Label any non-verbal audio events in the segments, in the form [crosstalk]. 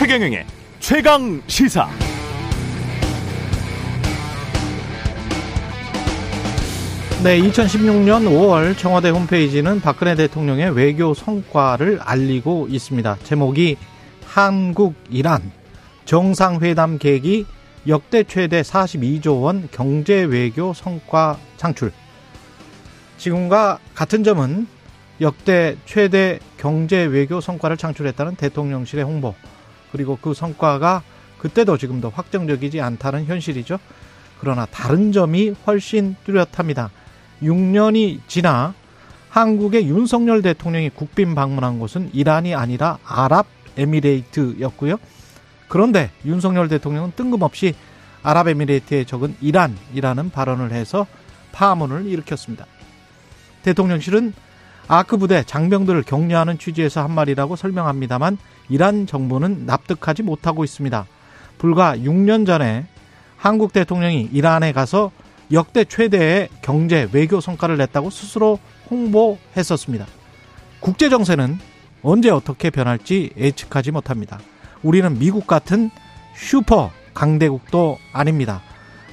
최경영의 최강 시사. 네, 2016년 5월 청와대 홈페이지는 박근혜 대통령의 외교 성과를 알리고 있습니다. 제목이 한국 이란 정상회담 계기 역대 최대 42조 원 경제 외교 성과 창출. 지금과 같은 점은 역대 최대 경제 외교 성과를 창출했다는 대통령실의 홍보. 그리고 그 성과가 그때도 지금도 확정적이지 않다는 현실이죠. 그러나 다른 점이 훨씬 뚜렷합니다. 6년이 지나 한국의 윤석열 대통령이 국빈 방문한 곳은 이란이 아니라 아랍에미레이트였고요. 그런데 윤석열 대통령은 뜬금없이 아랍에미레이트에 적은 이란이라는 발언을 해서 파문을 일으켰습니다. 대통령실은 아크 부대 장병들을 격려하는 취지에서 한 말이라고 설명합니다만 이란 정부는 납득하지 못하고 있습니다. 불과 6년 전에 한국 대통령이 이란에 가서 역대 최대의 경제 외교 성과를 냈다고 스스로 홍보했었습니다. 국제 정세는 언제 어떻게 변할지 예측하지 못합니다. 우리는 미국 같은 슈퍼 강대국도 아닙니다.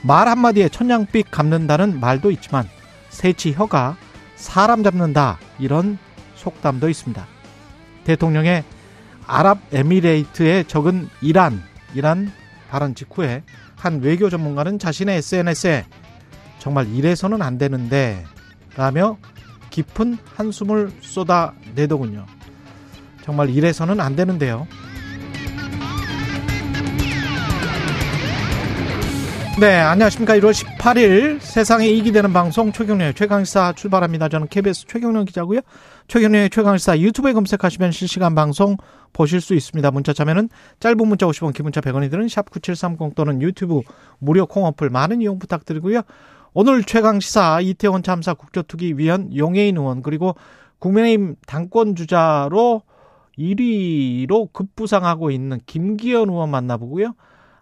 말 한마디에 천냥빛 감는다는 말도 있지만 새치 혀가 사람 잡는다 이런 속담도 있습니다. 대통령의 아랍에미레이트에 적은 이란 이란 발언 직후에 한 외교 전문가는 자신의 SNS에 정말 이래서는 안 되는데 라며 깊은 한숨을 쏟아내더군요. 정말 이래서는 안 되는데요. 네, 안녕하십니까. 1월 18일 세상에 이익이 되는 방송 최경련의 최강시사 출발합니다. 저는 KBS 최경련 기자고요. 최경련의 최강시사 유튜브에 검색하시면 실시간 방송 보실 수 있습니다. 문자 참여는 짧은 문자 50원, 기문자 100원이 드는 샵9730 또는 유튜브 무료 콩 어플 많은 이용 부탁드리고요. 오늘 최강시사 이태원 참사 국조투기 위원 용해인 의원 그리고 국민의힘 당권 주자로 1위로 급부상하고 있는 김기현 의원 만나보고요.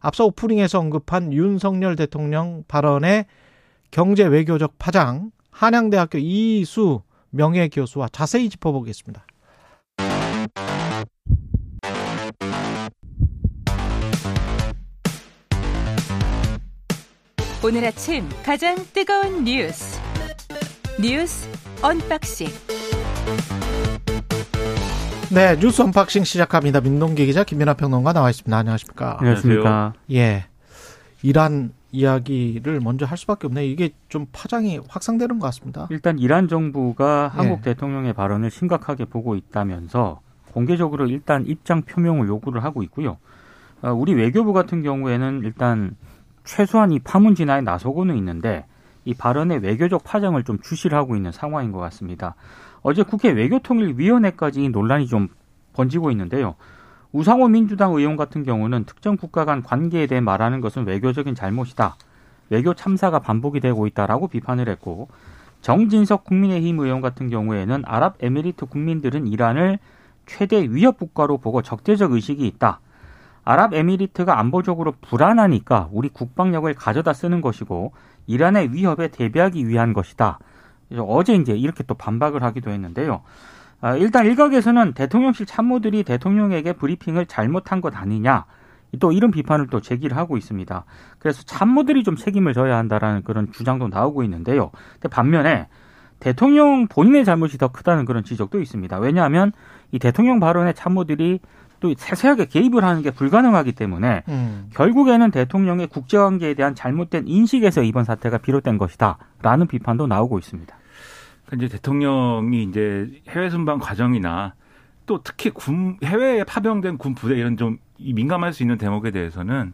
앞서 오프닝에서 언급한 윤석열 대통령 발언의 경제 외교적 파장, 한양대학교 이희수 명예 교수와 자세히 짚어보겠습니다. 오늘 아침 가장 뜨거운 뉴스 뉴스 unboxing 네, 뉴스 unboxing 시작합니다. 민동기 기자, 김민아 평론가 나와 있습니다. 안녕하십니까? 안녕하십니까? 예. 이란 이야기를 먼저 할 수밖에 없네. 이게 좀 파장이 확산되는 것 같습니다. 일단 이란 정부가 예. 한국 대통령의 발언을 심각하게 보고 있다면서 공개적으로 일단 입장 표명을 요구를 하고 있고요. 어, 우리 외교부 같은 경우에는 일단 최소한 이 파문 진화에 나서고는 있는데 이 발언의 외교적 파장을 좀 주시를 하고 있는 상황인 것 같습니다. 어제 국회 외교통일위원회까지 이 논란이 좀 번지고 있는데요. 우상호 민주당 의원 같은 경우는 특정 국가 간 관계에 대해 말하는 것은 외교적인 잘못이다. 외교 참사가 반복이 되고 있다라고 비판을 했고 정진석 국민의힘 의원 같은 경우에는 아랍에미리트 국민들은 이란을 최대 위협 국가로 보고 적대적 의식이 있다. 아랍에미리트가 안보적으로 불안하니까 우리 국방력을 가져다 쓰는 것이고 이란의 위협에 대비하기 위한 것이다. 어제 이제 이렇게 또 반박을 하기도 했는데요. 아, 일단 일각에서는 대통령실 참모들이 대통령에게 브리핑을 잘못한 것 아니냐. 또 이런 비판을 또 제기를 하고 있습니다. 그래서 참모들이 좀 책임을 져야 한다라는 그런 주장도 나오고 있는데요. 근데 반면에 대통령 본인의 잘못이 더 크다는 그런 지적도 있습니다. 왜냐하면 이 대통령 발언의 참모들이 또 세세하게 개입을 하는 게 불가능하기 때문에 음. 결국에는 대통령의 국제관계에 대한 잘못된 인식에서 이번 사태가 비롯된 것이다라는 비판도 나오고 있습니다. 이제 대통령이 이제 해외 순방 과정이나 또 특히 군 해외에 파병된 군 부대 이런 좀 민감할 수 있는 대목에 대해서는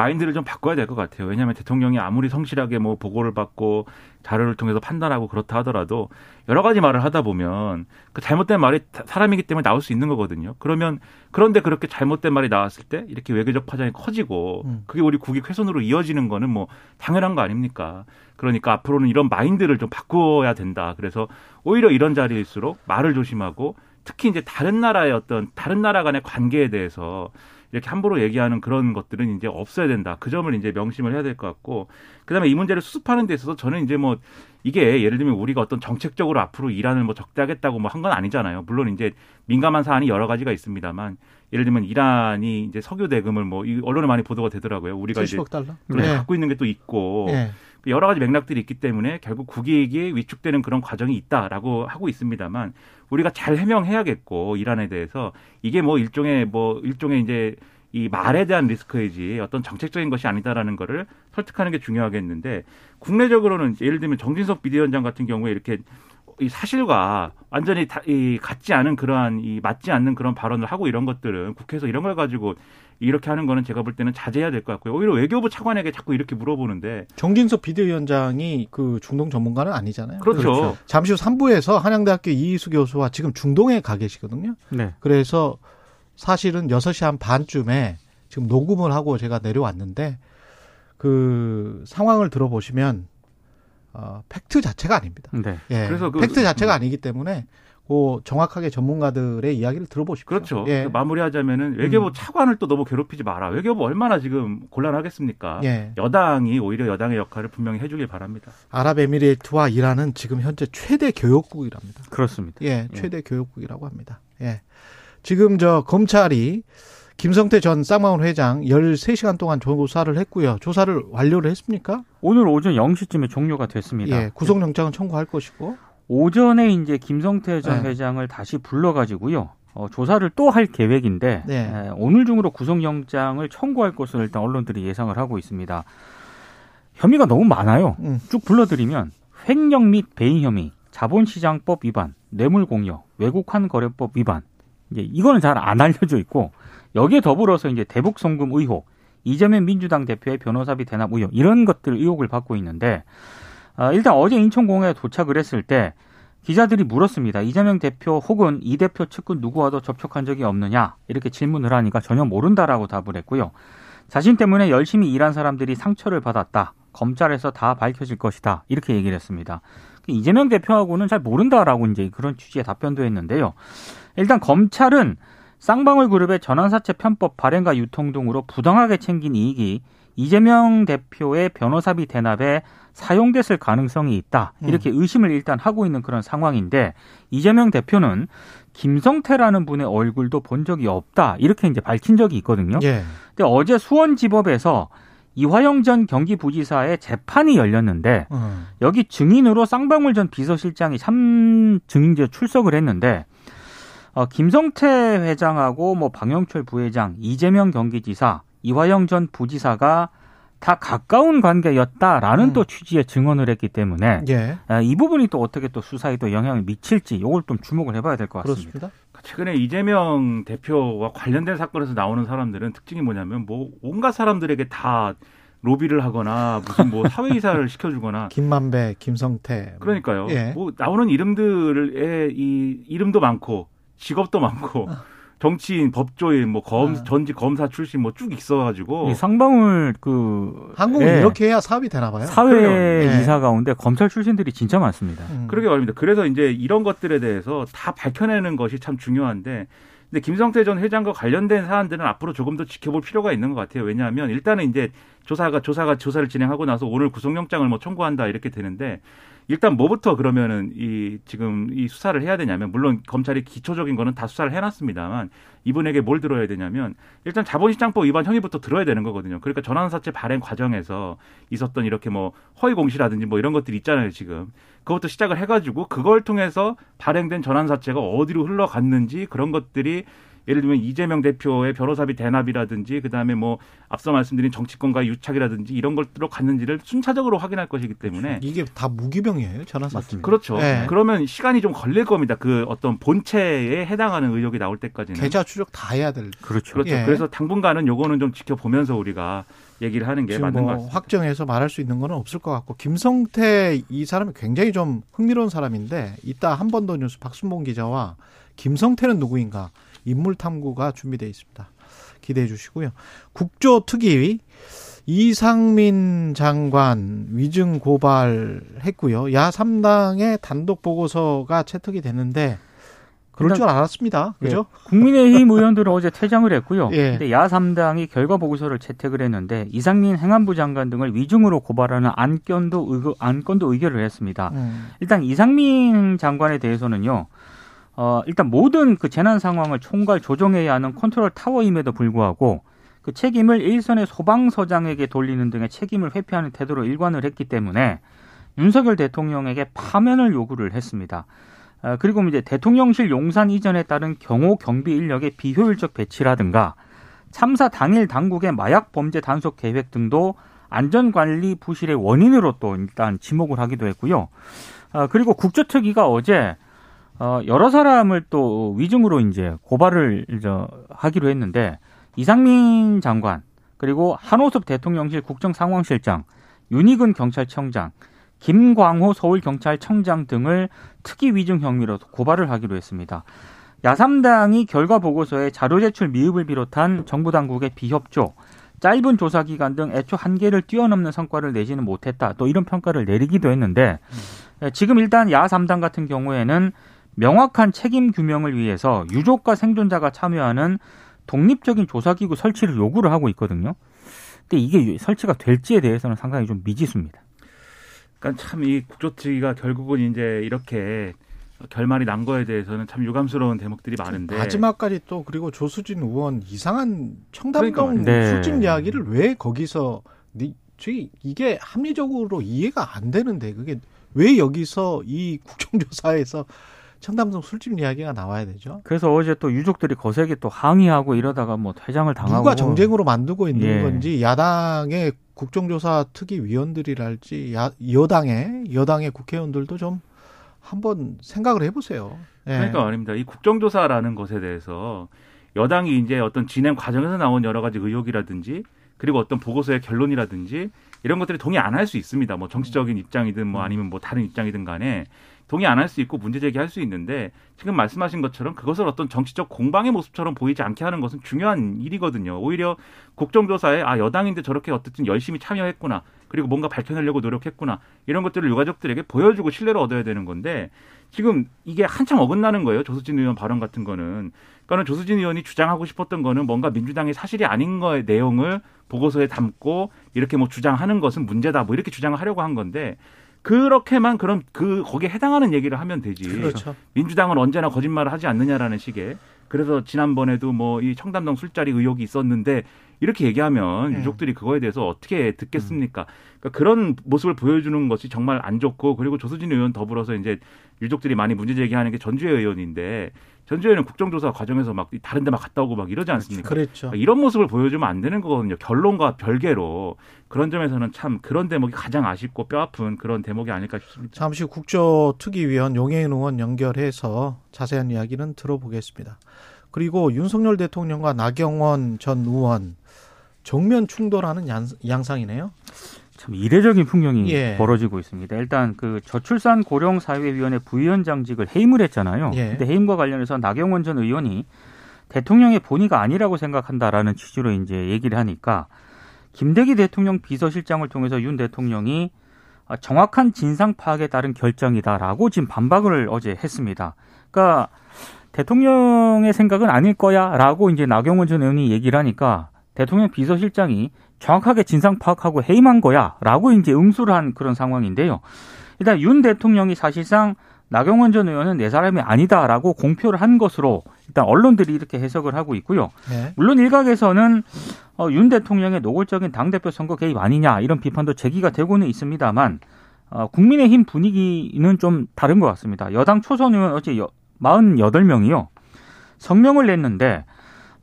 마인드를 좀 바꿔야 될 것 같아요. 왜냐하면 대통령이 아무리 성실하게 뭐 보고를 받고 자료를 통해서 판단하고 그렇다 하더라도 여러 가지 말을 하다 보면 그 잘못된 말이 사람이기 때문에 나올 수 있는 거거든요. 그러면 그런데 그렇게 잘못된 말이 나왔을 때 이렇게 외교적 파장이 커지고 음. 그게 우리 국익 훼손으로 이어지는 거는 뭐 당연한 거 아닙니까? 그러니까 앞으로는 이런 마인드를 좀 바꿔야 된다. 그래서 오히려 이런 자리일수록 말을 조심하고 특히 이제 다른 나라의 어떤 다른 나라 간의 관계에 대해서 이렇게 함부로 얘기하는 그런 것들은 이제 없어야 된다. 그 점을 이제 명심을 해야 될 것 같고 그다음에 이 문제를 수습하는 데 있어서 저는 이제 뭐 이게 예를 들면 우리가 어떤 정책적으로 앞으로 이란을 뭐 적대하겠다고 뭐 한 건 아니잖아요. 물론 이제 민감한 사안이 여러 가지가 있습니다만 예를 들면 이란이 이제 석유 대금을 뭐 언론에 많이 보도가 되더라고요. 우리가 이제 70억 달러. 네. 갖고 있는 게 또 있고 예. 여러 가지 맥락들이 있기 때문에 결국 국익이 위축되는 그런 과정이 있다라고 하고 있습니다만 우리가 잘 해명해야겠고 이란에 대해서 이게 뭐 일종의 뭐 일종의 이제 이 말에 대한 리스크이지 어떤 정책적인 것이 아니다라는 거를 설득하는 게 중요하겠는데 국내적으로는 예를 들면 정진석 비대위원장 같은 경우에 이렇게 이 사실과 완전히 다, 이 같지 않은 그러한 이 맞지 않는 그런 발언을 하고 이런 것들은 국회에서 이런 걸 가지고 이렇게 하는 거는 제가 볼 때는 자제해야 될 것 같고요. 오히려 외교부 차관에게 자꾸 이렇게 물어보는데 정진석 비대위원장이 그 중동 전문가는 아니잖아요. 그렇죠. 잠시 후 3부에서 한양대학교 이희수 교수와 지금 중동에 가 계시거든요. 네. 그래서 사실은 6시 한 반쯤에 지금 녹음을 하고 제가 내려왔는데 그 상황을 들어보시면 어, 팩트 자체가 아닙니다. 네. 예. 그래서 그- 팩트 자체가 아니기 때문에 그 정확하게 전문가들의 이야기를 들어보십시오. 그렇죠. 예. 그 마무리하자면은 외교부 음. 차관을 또 너무 괴롭히지 마라. 외교부 얼마나 지금 곤란하겠습니까? 예. 여당이 오히려 여당의 역할을 분명히 해주길 바랍니다. 아랍에미리트와 이란은 지금 현재 최대 교역국이랍니다. 그렇습니다. 예, 최대 교역국이라고 합니다. 예. 지금 저 검찰이 김성태 전 쌍방울 회장 13시간 동안 조사를 했고요. 조사를 완료를 했습니까? 오늘 오전 0시쯤에 종료가 됐습니다. 예, 구속영장은 청구할 것이고. 오전에 이제 김성태 전 네. 회장을 다시 불러가지고요. 어, 조사를 또 할 계획인데 네. 에, 오늘 중으로 구속영장을 청구할 것으로 일단 언론들이 예상을 하고 있습니다. 혐의가 너무 많아요. 음. 쭉 불러드리면 횡령 및 배임 혐의, 자본시장법 위반, 뇌물공여, 외국환 거래법 위반. 이제 이거는 잘 안 알려져 있고 여기에 더불어서 이제 대북 송금 의혹, 이재명 민주당 대표의 변호사비 대납 의혹 이런 것들 의혹을 받고 있는데 아, 일단 어제 인천공항에 도착을 했을 때 기자들이 물었습니다. 이재명 대표 혹은 이 대표 측근 누구와도 접촉한 적이 없느냐 이렇게 질문을 하니까 전혀 모른다라고 답을 했고요. 자신 때문에 열심히 일한 사람들이 상처를 받았다. 검찰에서 다 밝혀질 것이다. 이렇게 얘기를 했습니다. 이재명 대표하고는 잘 모른다라고 이제 그런 취지의 답변도 했는데요. 일단 검찰은 쌍방울 그룹의 전환사채 편법 발행과 유통 등으로 부당하게 챙긴 이익이 이재명 대표의 변호사비 대납에 사용됐을 가능성이 있다. 이렇게 의심을 일단 하고 있는 그런 상황인데 이재명 대표는 김성태라는 분의 얼굴도 본 적이 없다. 이렇게 이제 밝힌 적이 있거든요. 예. 근데 어제 수원지법에서 이화영 전 경기부지사의 재판이 열렸는데 어. 여기 증인으로 쌍방울 전 비서실장이 참 증인제 출석을 했는데 어, 김성태 회장하고 뭐 방영철 부회장, 이재명 경기지사, 이화영 전 부지사가 다 가까운 관계였다라는 음. 또 취지의 증언을 했기 때문에 예. 아, 이 부분이 또 어떻게 또 수사에 또 영향을 미칠지 이걸 좀 주목을 해봐야 될 것 같습니다. 그렇습니다. 최근에 이재명 대표와 관련된 사건에서 나오는 사람들은 특징이 뭐냐면 뭐 온갖 사람들에게 다 로비를 하거나 무슨 뭐 [laughs] 사회이사를 시켜주거나 김만배, 김성태. 그러니까요. 예. 뭐 나오는 이름들의 이 이름도 많고 직업도 많고 정치인, 법조인, 뭐 검, 아. 전직 검사 출신 뭐 쭉 있어가지고 이 쌍방울 그 한국은 예, 이렇게 해야 사업이 되나 봐요. 사회 예. 이사 가운데 검찰 출신들이 진짜 많습니다. 음. 그러게 말입니다. 그래서 이제 이런 것들에 대해서 다 밝혀내는 것이 참 중요한데, 근데 김성태 전 회장과 관련된 사안들은 앞으로 조금 더 지켜볼 필요가 있는 것 같아요. 왜냐하면 일단은 이제 조사가 조사가 조사를 진행하고 나서 오늘 구속영장을 뭐 청구한다 이렇게 되는데. 일단 뭐부터 그러면은 이 지금 이 수사를 해야 되냐면 물론 검찰이 기초적인 거는 다 수사를 해놨습니다만 이분에게 뭘 들어야 되냐면 일단 자본시장법 위반 혐의부터 들어야 되는 거거든요. 그러니까 전환사채 발행 과정에서 있었던 이렇게 뭐 허위 공시라든지 뭐 이런 것들이 있잖아요 지금 그것부터 시작을 해가지고 그걸 통해서 발행된 전환사채가 어디로 흘러갔는지 그런 것들이 예를 들면 이재명 대표의 변호사비 대납이라든지 그다음에 뭐 앞서 말씀드린 정치권과의 유착이라든지 이런 것들로 갔는지를 순차적으로 확인할 것이기 때문에 이게 다 무기병이에요. 맞습니다. 그렇죠. 네. 그러면 시간이 좀 걸릴 겁니다. 그 어떤 본체에 해당하는 의혹이 나올 때까지는. 계좌 추적 다 해야 될. 그렇죠. 그렇죠. 예. 그래서 당분간은 요거는 좀 지켜보면서 우리가 얘기를 하는 게 지금 맞는 것뭐 같습니다. 확정해서 말할 수 있는 건 없을 것 같고 김성태 이 사람이 굉장히 좀 흥미로운 사람인데 이따 한 번 더 뉴스 박순봉 기자와 김성태는 누구인가 인물 탐구가 준비되어 있습니다. 기대해 주시고요. 국조특위 이상민 장관 위증 고발했고요. 야 3당의 단독 보고서가 채택이 됐는데 그럴 줄 알았습니다. 그죠? 예, 국민의힘 의원들은 어제 퇴장을 했고요. 예. 근데 야 3당이 결과 보고서를 채택을 했는데 이상민 행안부 장관 등을 위중으로 고발하는 안건도 의거, 안건도 의결을 했습니다. 음. 일단 이상민 장관에 대해서는요. 어, 일단 모든 그 재난 상황을 총괄 조정해야 하는 컨트롤 타워임에도 불구하고 그 책임을 일선의 소방서장에게 돌리는 등의 책임을 회피하는 태도로 일관을 했기 때문에 윤석열 대통령에게 파면을 요구를 했습니다. 아, 그리고 이제 대통령실 용산 이전에 따른 경호 경비 인력의 비효율적 배치라든가 참사 당일 당국의 마약 범죄 단속 계획 등도 안전관리 부실의 원인으로 또 일단 지목을 하기도 했고요. 아, 그리고 국조특위가 어제 어, 여러 사람을 또 위중으로 이제 고발을 저, 하기로 했는데 이상민 장관 그리고 한호섭 대통령실 국정상황실장 윤희근 경찰청장 김광호 서울경찰청장 등을 특이 위증 혐의로 고발을 하기로 했습니다. 야삼당이 결과 보고서에 자료 제출 미흡을 비롯한 정부 당국의 비협조, 짧은 조사 기간 등 애초 한계를 뛰어넘는 성과를 내지는 못했다. 또 이런 평가를 내리기도 했는데 음. 지금 일단 야삼당 같은 경우에는 명확한 책임 규명을 위해서 유족과 생존자가 참여하는 독립적인 조사기구 설치를 요구를 하고 있거든요. 근데 이게 설치가 될지에 대해서는 상당히 좀 미지수입니다. 그러니까 참 이 국조특위가 결국은 이제 이렇게 결말이 난 거에 대해서는 참 유감스러운 대목들이 많은데 마지막까지 또 그리고 조수진 의원 이상한 청담동 그러니까 술집 네. 이야기를 왜 거기서 저기 이게 합리적으로 이해가 안 되는데 그게 왜 여기서 이 국정조사에서 청담동 술집 이야기가 나와야 되죠? 그래서 어제 또 유족들이 거세게 또 항의하고 이러다가 뭐 퇴장을 당하고 누가 정쟁으로 만들고 있는 예. 건지 야당의 국정조사 특위 위원들이랄지 야, 여당의 여당의 국회의원들도 좀 한번 생각을 해보세요. 예. 그러니까 말입니다. 이 국정조사라는 것에 대해서 여당이 이제 어떤 진행 과정에서 나온 여러 가지 의혹이라든지 그리고 어떤 보고서의 결론이라든지 이런 것들이 동의 안 할 수 있습니다. 뭐 정치적인 입장이든 뭐 아니면 뭐 다른 입장이든 간에 동의 안 할 수 있고 문제 제기할 수 있는데 지금 말씀하신 것처럼 그것을 어떤 정치적 공방의 모습처럼 보이지 않게 하는 것은 중요한 일이거든요. 오히려 국정조사에 아 여당인데 저렇게 어쨌든 열심히 참여했구나 그리고 뭔가 밝혀내려고 노력했구나 이런 것들을 유가족들에게 보여주고 신뢰를 얻어야 되는 건데 지금 이게 한참 어긋나는 거예요. 조수진 의원 발언 같은 거는. 그러니까는 조수진 의원이 주장하고 싶었던 거는 뭔가 민주당의 사실이 아닌 거의 내용을 보고서에 담고 이렇게 뭐 주장하는 것은 문제다 뭐 이렇게 주장을 하려고 한 건데 그렇게만 그럼 그 거기에 해당하는 얘기를 하면 되지. 그렇죠. 민주당은 언제나 거짓말을 하지 않느냐라는 식의 그래서 지난번에도 뭐 이 청담동 술자리 의혹이 있었는데 이렇게 얘기하면 네. 유족들이 그거에 대해서 어떻게 듣겠습니까? 그러니까 그런 모습을 보여주는 것이 정말 안 좋고 그리고 조수진 의원 더불어서 이제 유족들이 많이 문제 제기하는 게 전주의 의원인데 전주에는 국정조사 과정에서 막 다른 데 막 갔다 오고 막 이러지 않습니까? 그랬죠. 이런 모습을 보여주면 안 되는 거거든요. 결론과 별개로 그런 점에서는 참 그런 대목이 가장 아쉽고 뼈아픈 그런 대목이 아닐까 싶습니다. 잠시 국조특위위원 용해인 의원 연결해서 자세한 이야기는 들어보겠습니다. 그리고 윤석열 대통령과 나경원 전 의원 정면 충돌하는 양- 양상이네요. 참 이례적인 풍경이 예. 벌어지고 있습니다. 일단 그 저출산 고령 사회위원회 부위원장직을 해임을 했잖아요. 예. 근데 해임과 관련해서 나경원 전 의원이 대통령의 본의가 아니라고 생각한다라는 취지로 이제 얘기를 하니까 김대기 대통령 비서실장을 통해서 윤 대통령이 아, 정확한 진상 파악에 따른 결정이다라고 지금 반박을 어제 했습니다. 그러니까 대통령의 생각은 아닐 거야라고 이제 나경원 전 의원이 얘기를 하니까 대통령 비서실장이 정확하게 진상 파악하고 해임한 거야라고 이제 응수를 한 그런 상황인데요. 일단 윤 대통령이 사실상 나경원 전 의원은 내 사람이 아니다라고 공표를 한 것으로 일단 언론들이 이렇게 해석을 하고 있고요. 네. 물론 일각에서는 어, 윤 대통령의 노골적인 당대표 선거 개입 아니냐 이런 비판도 제기가 되고는 있습니다만 어, 국민의힘 분위기는 좀 다른 것 같습니다. 여당 초선 의원 어제 여, 48명이요. 성명을 냈는데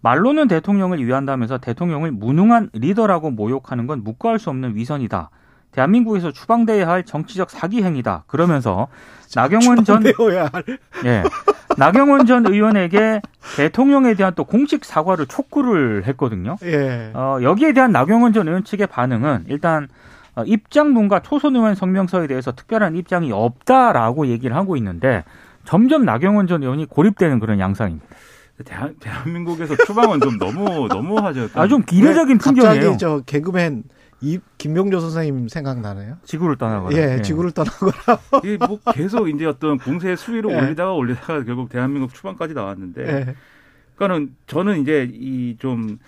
말로는 대통령을 위한다면서 대통령을 무능한 리더라고 모욕하는 건 묵과할 수 없는 위선이다. 대한민국에서 추방돼야 할 정치적 사기 행위다. 그러면서 나경원 전. 예. 나경원 전 의원에게 대통령에 대한 또 공식 사과를 촉구를 했거든요. 예. 어, 여기에 대한 나경원 전 의원 측의 반응은 일단 어, 입장문과 초선 의원 성명서에 대해서 특별한 입장이 없다라고 얘기를 하고 있는데 점점 나경원 전 의원이 고립되는 그런 양상입니다. 대한, 대한민국에서 추방은 좀 너무 너무 하죠. 아좀 이례적인 갑자기 풍경이에요. 저 개그맨 이 김명조 선생님 생각나네요. 지구를 떠나거나. 예, 지구를 떠나거나. 이게 뭐 계속 이제 어떤 공세 수위로 예. 올리다가 올리다가 결국 대한민국 추방까지 나왔는데 예. 그러니까는 저는 이제 이좀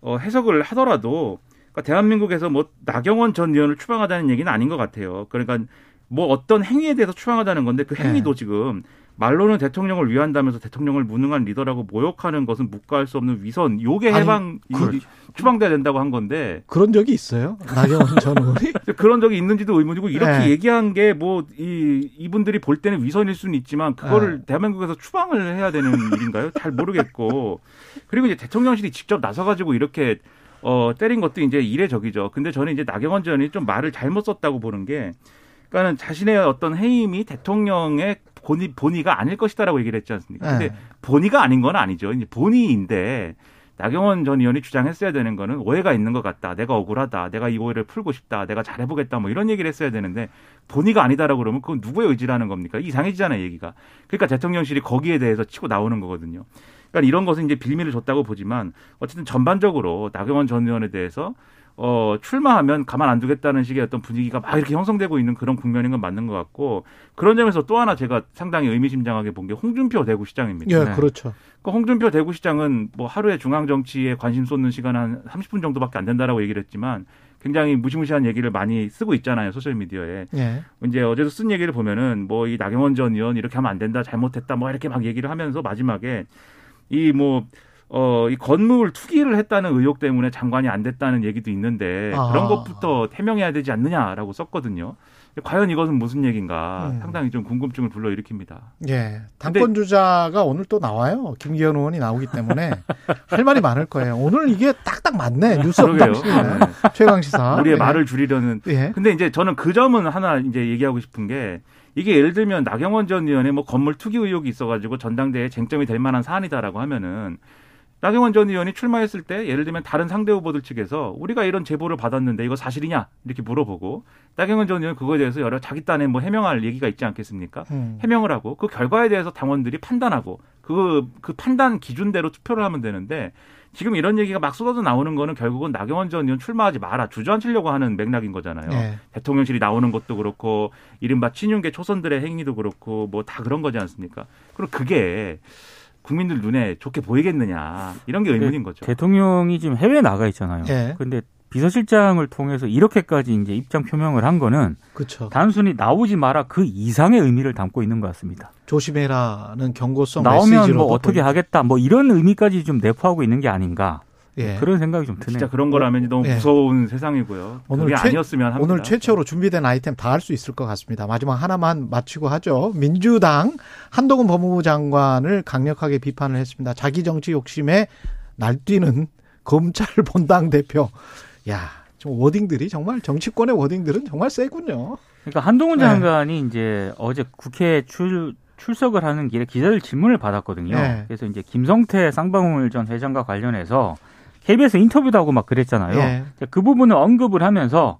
어, 해석을 하더라도 그러니까 대한민국에서 뭐 나경원 전 의원을 추방하다는 얘기는 아닌 것 같아요. 그러니까 뭐 어떤 행위에 대해서 추방하다는 건데 그 행위도 네. 지금 말로는 대통령을 위한다면서 대통령을 무능한 리더라고 모욕하는 것은 묵과할 수 없는 위선 요게 해방 이- 그렇죠. 추방돼야 된다고 한 건데 그런 적이 있어요? 나경원 전 의원이? [laughs] 그런 적이 있는지도 의문이고 이렇게 네. 얘기한 게 뭐 이 이분들이 볼 때는 위선일 수는 있지만 그거를 네. 대한민국에서 추방을 해야 되는 [laughs] 일인가요? 잘 모르겠고 그리고 이제 대통령실이 직접 나서가지고 이렇게 어 때린 것도 이제 이례적이죠. 근데 저는 이제 나경원 전 의원이 좀 말을 잘못 썼다고 보는 게 그러니까는 자신의 어떤 해임이 대통령의 본의 본의가 아닐 것이다라고 얘기를 했지 않습니까? 근데 네. 본의가 아닌 건 아니죠. 이제 본의인데 나경원 전 의원이 주장했어야 되는 거는 오해가 있는 것 같다. 내가 억울하다. 내가 이 오해를 풀고 싶다. 내가 잘해보겠다. 뭐 이런 얘기를 했어야 되는데 본의가 아니다라고 그러면 그건 누구의 의지라는 겁니까? 이상해지잖아요, 얘기가. 그러니까 대통령실이 거기에 대해서 치고 나오는 거거든요. 그러니까 이런 것은 이제 빌미를 줬다고 보지만 어쨌든 전반적으로 나경원 전 의원에 대해서 어, 출마하면 가만 안 두겠다는 식의 어떤 분위기가 막 이렇게 형성되고 있는 그런 국면인 건 맞는 것 같고 그런 점에서 또 하나 제가 상당히 의미심장하게 본 게 홍준표 대구시장입니다. 예, 네. 그렇죠. 그 홍준표 대구시장은 뭐 하루에 중앙 정치에 관심 쏟는 시간 한 30분 정도밖에 안 된다라고 얘기를 했지만 굉장히 무시무시한 얘기를 많이 쓰고 있잖아요 소셜 미디어에 예. 이제 어제도 쓴 얘기를 보면은 뭐 이 나경원 전 의원 이렇게 하면 안 된다 잘못했다 뭐 이렇게 막 얘기를 하면서 마지막에 이뭐 어, 이 건물 투기를 했다는 의혹 때문에 장관이 안 됐다는 얘기도 있는데 아. 그런 것부터 해명해야 되지 않느냐라고 썼거든요. 과연 이것은 무슨 얘기인가 음. 상당히 좀 궁금증을 불러일으킵니다. 예. 당권 주자가 오늘 또 나와요. 김기현 의원이 나오기 때문에 할 말이 많을 거예요. 오늘 이게 딱딱 맞네. 뉴스 그러게요. 방식이네. 네. 최강 시사. 우리의 예. 말을 줄이려는 예. 근데 이제 저는 그 점은 하나 이제 얘기하고 싶은 게 이게 예를 들면 나경원 전 의원의 뭐 건물 투기 의혹이 있어가지고 전당대회 쟁점이 될 만한 사안이다라고 하면은 나경원 전 의원이 출마했을 때 예를 들면 다른 상대 후보들 측에서 우리가 이런 제보를 받았는데 이거 사실이냐 이렇게 물어보고 나경원 전 의원 그거에 대해서 여러 자기 딴에 뭐 해명할 얘기가 있지 않겠습니까? 음. 해명을 하고 그 결과에 대해서 당원들이 판단하고 그, 그 판단 기준대로 투표를 하면 되는데 지금 이런 얘기가 막 쏟아져 나오는 거는 결국은 나경원 전 의원 출마하지 마라 주저앉히려고 하는 맥락인 거잖아요. 예. 대통령실이 나오는 것도 그렇고 이른바 친윤계 초선들의 행위도 그렇고 뭐 다 그런 거지 않습니까? 그럼 그게 국민들 눈에 좋게 보이겠느냐 이런 게 의문인 거죠. 대통령이 지금 해외에 나가 있잖아요. 예. 근데 비서실장을 통해서 이렇게까지 이제 입장 표명을 한 거는 그렇죠. 단순히 나오지 마라 그 이상의 의미를 담고 있는 것 같습니다. 조심해라는 경고성 나오면 메시지로도 뭐 어떻게 보입니다. 하겠다 뭐 이런 의미까지 좀 내포하고 있는 게 아닌가 예. 그런 생각이 좀 드네요. 진짜 그런 거라면 너무 예. 무서운 세상이고요. 오늘 그게 최- 아니었으면 합니다. 오늘 최초로 준비된 아이템 다 할 수 있을 것 같습니다. 마지막 하나만 마치고 하죠. 민주당 한동훈 법무부 장관을 강력하게 비판을 했습니다. 자기 정치 욕심에 날뛰는 검찰 [laughs] 본당 대표. 야, 좀 워딩들이 정말 정치권의 워딩들은 정말 세군요. 그러니까 한동훈 네. 장관이 이제 어제 국회 출 출석을 하는 길에 기자들 질문을 받았거든요. 네. 그래서 이제 김성태 쌍방울 전 회장과 관련해서 KBS 인터뷰도 하고 막 그랬잖아요. 예. 그 부분을 언급을 하면서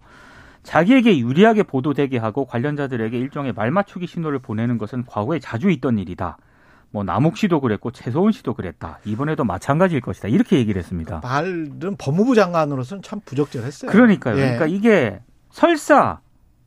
자기에게 유리하게 보도되게 하고 관련자들에게 일종의 말맞추기 신호를 보내는 것은 과거에 자주 있던 일이다. 뭐 남욱 씨도 그랬고 최소은 씨도 그랬다. 이번에도 마찬가지일 것이다. 이렇게 얘기를 했습니다. 말은 법무부 장관으로서는 참 부적절했어요. 그러니까요. 예. 그러니까 이게 설사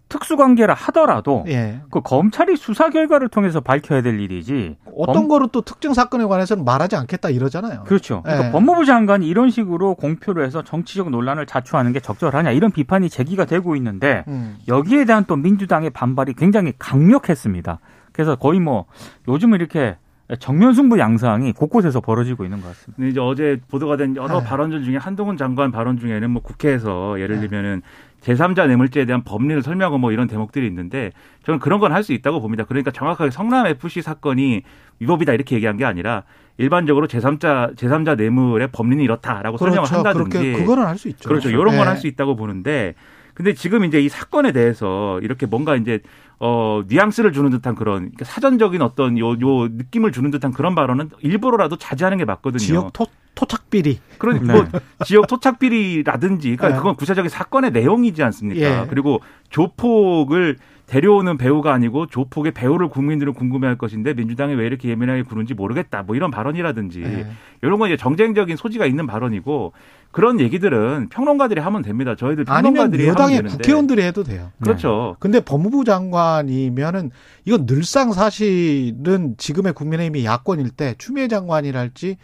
특수관계라 하더라도 예. 그 검찰이 수사 결과를 통해서 밝혀야 될 일이지. 어떤 범- 거로 또 특정 사건에 관해서는 말하지 않겠다 이러잖아요. 그렇죠. 그러니까 예. 법무부 장관이 이런 식으로 공표를 해서 정치적 논란을 자초하는 게 적절하냐 이런 비판이 제기가 되고 있는데 음. 여기에 대한 또 민주당의 반발이 굉장히 강력했습니다. 그래서 거의 뭐 요즘은 이렇게 정면 승부 양상이 곳곳에서 벌어지고 있는 것 같습니다. 근데 이제 어제 보도가 된 여러 네. 발언들 중에 한동훈 장관 발언 중에는 뭐 국회에서 예를 네. 들면은 제3자 뇌물죄에 대한 법리를 설명하고 뭐 이런 대목들이 있는데 저는 그런 건 할 수 있다고 봅니다. 그러니까 정확하게 성남 FC 사건이 위법이다 이렇게 얘기한 게 아니라 일반적으로 제3자 제3자 뇌물의 법리는 이렇다라고 설명을 그렇죠. 한다든지 그렇게 그거는 할 수 있죠. 그렇죠. 이런 건 예. 할수 있다고 보는데 근데 지금 이제 이 사건에 대해서 이렇게 뭔가 이제 어, 뉘앙스를 주는 듯한 그런 그러니까 사전적인 어떤 요, 요 느낌을 주는 듯한 그런 발언은 일부러라도 자제하는 게 맞거든요. 지역 토, 토착 비리. 그러니까 네. 뭐 지역 토착 비리라든지 그러니까 네. 그건 구체적인 사건의 내용이지 않습니까? 예. 그리고 조폭을 데려오는 배우가 아니고 조폭의 배우를 국민들은 궁금해할 것인데 민주당이 왜 이렇게 예민하게 구는지 모르겠다. 뭐 이런 발언이라든지 예. 이런 건 이제 정쟁적인 소지가 있는 발언이고 그런 얘기들은 평론가들이 하면 됩니다. 저희들 아니면 평론가들이 하면 여당의 국회의원들이 해도 돼요. 그렇죠. 근데 법무부 장관이면은 이건 늘상 사실은 지금의 국민의힘이 야권일 때 추미애 장관이랄지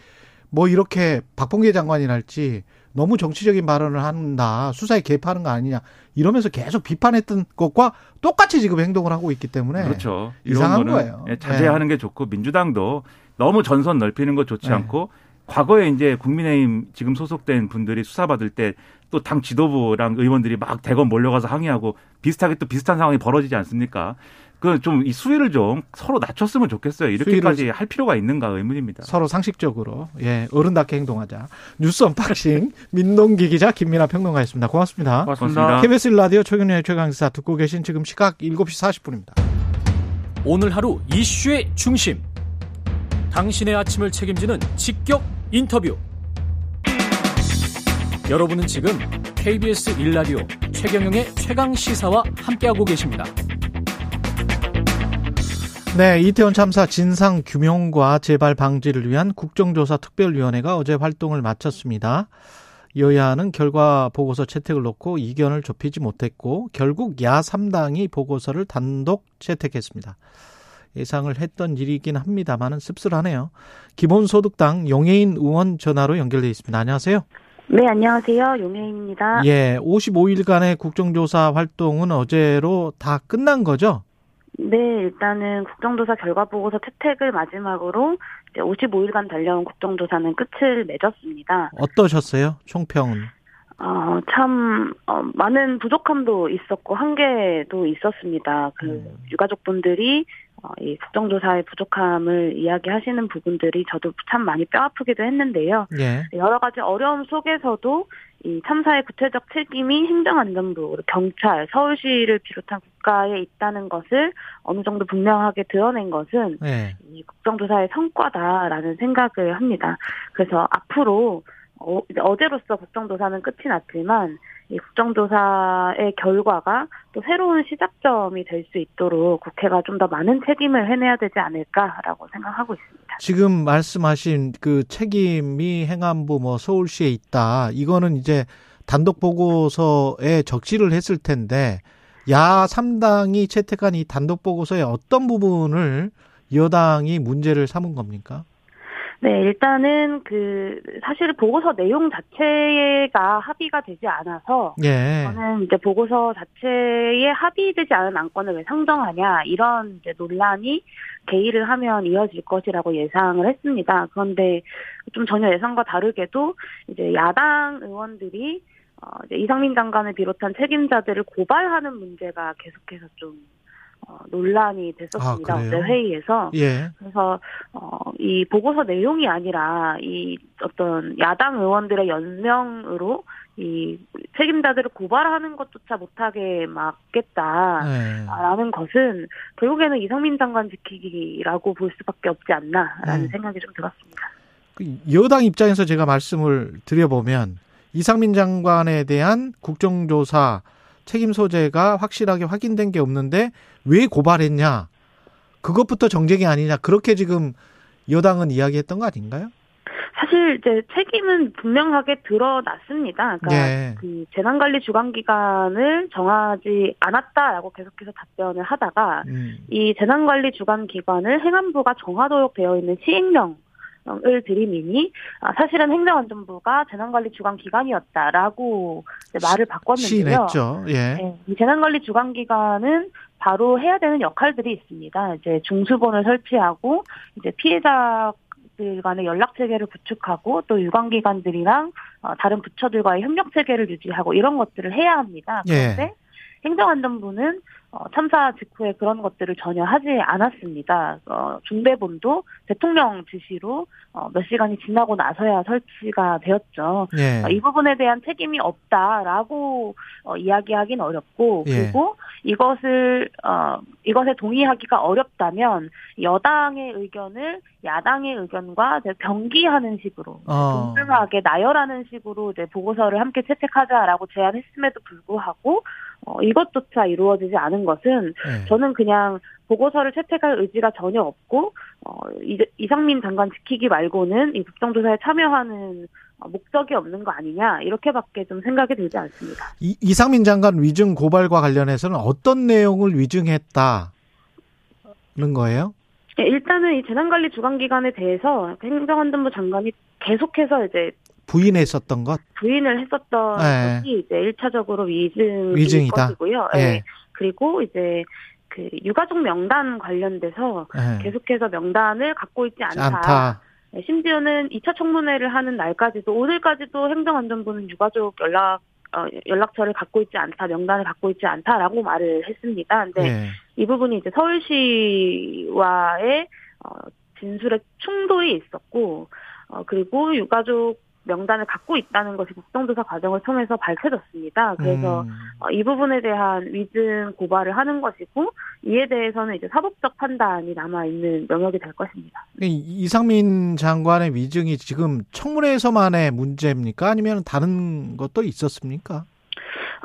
뭐 이렇게 박봉계 장관이랄지 너무 정치적인 발언을 한다 수사에 개입하는 거 아니냐 이러면서 계속 비판했던 것과 똑같이 지금 행동을 하고 있기 때문에 그렇죠. 이상한 거예요. 예, 자제하는 게 좋고 민주당도 너무 전선 넓히는 거 좋지 네. 않고 과거에 이제 국민의힘 지금 소속된 분들이 수사받을 때 또 당 지도부랑 의원들이 막 대거 몰려가서 항의하고 비슷하게 또 비슷한 상황이 벌어지지 않습니까? 그좀 이 수위를 좀 서로 낮췄으면 좋겠어요. 이렇게까지 할 필요가 있는가 의문입니다. 서로 상식적으로 예 어른답게 행동하자 뉴스 언박싱 [laughs] 민동기 기자 김민아 평론가였습니다 고맙습니다. 고맙습니다. 고맙습니다. KBS 라디오 최경영의 최강시사 듣고 계신 지금 시각 7시 40분입니다. 오늘 하루 이슈의 중심. 당신의 아침을 책임지는 직격 인터뷰. 여러분은 지금 KBS 일라디오 최경영의 최강 시사와 함께하고 계십니다. 네, 이태원 참사 진상 규명과 재발 방지를 위한 국정조사 특별위원회가 어제 활동을 마쳤습니다. 여야는 결과 보고서 채택을 놓고 이견을 좁히지 못했고 결국 야 3당이 보고서를 단독 채택했습니다. 예상을 했던 일이긴 합니다만은 씁쓸하네요. 기본소득당 용해인 의원 전화로 연결돼 있습니다. 안녕하세요. 네, 안녕하세요. 용혜인입니다. 예, 55일간의 국정조사 활동은 어제로 다 끝난 거죠? 네, 일단은 국정조사 결과 보고서 채택을 마지막으로 이제 55일간 달려온 국정조사는 끝을 맺었습니다. 어떠셨어요? 총평은? 어, 참, 어, 많은 부족함도 있었고, 한계도 있었습니다. 그, 음. 유가족분들이, 어, 이 국정조사의 부족함을 이야기하시는 부분들이 저도 참 많이 뼈 아프기도 했는데요. 예. 여러 가지 어려움 속에서도 이 참사의 구체적 책임이 행정안전부, 경찰, 서울시를 비롯한 국가에 있다는 것을 어느 정도 분명하게 드러낸 것은 예. 이 국정조사의 성과다라는 생각을 합니다. 그래서 앞으로 어, 어제로서 국정조사는 끝이 났지만 이 국정조사의 결과가 또 새로운 시작점이 될 수 있도록 국회가 좀 더 많은 책임을 해내야 되지 않을까라고 생각하고 있습니다. 지금 말씀하신 그 책임이 행안부 뭐 서울시에 있다. 이거는 이제 단독 보고서에 적시를 했을 텐데 야 3당이 채택한 이 단독 보고서의 어떤 부분을 여당이 문제를 삼은 겁니까? 네, 일단은 그 사실 보고서 내용 자체가 합의가 되지 않아서 예. 저는 이제 보고서 자체에 합의되지 않은 안건을 왜 상정하냐 이런 이제 논란이 개의를 하면 이어질 것이라고 예상을 했습니다. 그런데 좀 전혀 예상과 다르게도 이제 야당 의원들이 어 이제 이상민 장관을 비롯한 책임자들을 고발하는 문제가 계속해서 좀 어, 논란이 됐었습니다. 아, 어제? 회의에서. 예. 그래서 어, 이 보고서 내용이 아니라 이 어떤 야당 의원들의 연명으로 이 책임자들을 고발하는 것조차 못하게 막겠다라는 예. 것은 결국에는 이상민 장관 지키기라고 볼 수밖에 없지 않나라는 음. 생각이 좀 들었습니다. 그 여당 입장에서 제가 말씀을 드려보면 이상민 장관에 대한 국정조사 책임 소재가 확실하게 확인된 게 없는데 왜 고발했냐? 그것부터 정쟁이 아니냐? 그렇게 지금 여당은 이야기했던 거 아닌가요? 사실 이제 책임은 분명하게 드러났습니다. 그러니까 예. 그 재난관리 주관 기관을 정하지 않았다라고 계속해서 답변을 하다가 음. 이 재난관리 주관 기관을 행안부가 정하도록 되어 있는 시행령 을 들이미니 아, 사실은 행정안전부가 재난관리 주관 기관이었다라고 말을 바꿨는데요. 시인했죠. 예. 네, 이 재난관리 주관 기관은 바로 해야 되는 역할들이 있습니다. 이제 중수본을 설치하고 이제 피해자 들 간의 연락 체계를 구축하고 또 유관기관들이랑 어, 다른 부처들과의 협력 체계를 유지하고 이런 것들을 해야 합니다. 예. 그런데 행정안전부는 어, 참사 직후에 그런 것들을 전혀 하지 않았습니다. 어, 중대본도 대통령 지시로 어, 몇 시간이 지나고 나서야 설치가 되었죠. 예. 어, 이 부분에 대한 책임이 없다라고 어, 이야기하기는 어렵고 예. 그리고 이것을 어, 이것에 동의하기가 어렵다면 여당의 의견을 야당의 의견과 병기하는 식으로 어. 동등하게 나열하는 식으로 이제 보고서를 함께 채택하자라고 제안했음에도 불구하고 어, 이것조차 이루어지지 않은 것은 예. 저는 그냥 보고서를 채택할 의지가 전혀 없고 어, 이, 이상민 장관 지키기 말고는 이 국정조사에 참여하는 어, 목적이 없는 거 아니냐 이렇게밖에 좀 생각이 들지 않습니다. 이, 이상민 장관 위증 고발과 관련해서는 어떤 내용을 위증했다는 거예요? 예, 일단은 이 재난관리 주관기관에 대해서 행정안전부 장관이 계속해서 이제 부인했었던 것. 부인을 했었던 네. 것이 이제 일차적으로 위증일 위증이다. 것이고요. 예. 예. 그리고 이제 그 유가족 명단 관련돼서 예. 계속해서 명단을 갖고 있지 않다. 않다. 네, 심지어는 2차 청문회를 하는 날까지도 오늘까지도 행정안전부는 유가족 연락 어, 연락처를 갖고 있지 않다, 명단을 갖고 있지 않다라고 말을 했습니다. 근데 예. 이 부분이 이제 서울시와의 어, 진술에 충돌이 있었고, 어, 그리고 유가족 명단을 갖고 있다는 것이 국정조사 과정을 통해서 밝혀졌습니다. 그래서 음. 어, 이 부분에 대한 위증 고발을 하는 것이고, 이에 대해서는 이제 사법적 판단이 남아 있는 영역이 될 것입니다. 이- 이상민 장관의 위증이 지금 청문회에서만의 문제입니까? 아니면 다른 것도 있었습니까?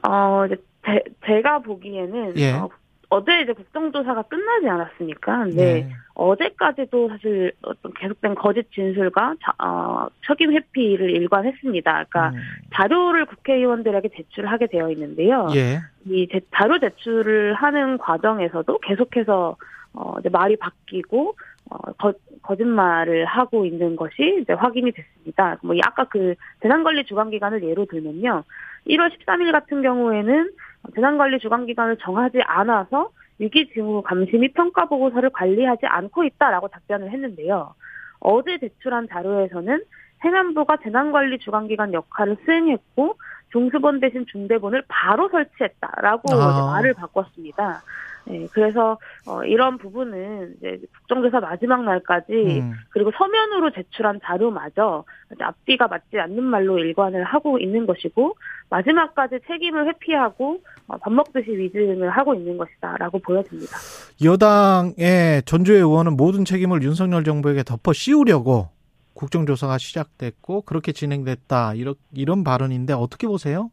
어, 제, 제가 보기에는 예. 어, 어제 이제 국정조사가 끝나지 않았습니까? 네. 네. 어제까지도 사실 어떤 계속된 거짓 진술과 자, 어, 책임 회피를 일관했습니다. 그러니까 음. 자료를 국회의원들에게 제출하게 되어 있는데요. 예. 이 제- 자료 제출을 하는 과정에서도 계속해서 어, 이제 말이 바뀌고 어, 거, 거짓말을 하고 있는 것이 이제 확인이 됐습니다. 뭐 이 아까 그 재난관리 주관기관을 예로 들면요, 1월 13일 같은 경우에는 재난관리 주관기관을 정하지 않아서 위기 징후 감시 및 평가 보고서를 관리하지 않고 있다라고 답변을 했는데요. 어제 제출한 자료에서는 행안부가 재난관리 주관기관 역할을 수행했고 중수본 대신 중대본을 바로 설치했다라고 아. 말을 바꿨습니다. 네, 그래서 어, 이런 부분은 이제 국정조사 마지막 날까지 음. 그리고 서면으로 제출한 자료마저 앞뒤가 맞지 않는 말로 일관을 하고 있는 것이고 마지막까지 책임을 회피하고 어, 밥 먹듯이 위증을 하고 있는 것이다라고 보여집니다. 여당의 전주의 의원은 모든 책임을 윤석열 정부에게 덮어 씌우려고 국정조사가 시작됐고 그렇게 진행됐다 이런 이런 발언인데 어떻게 보세요?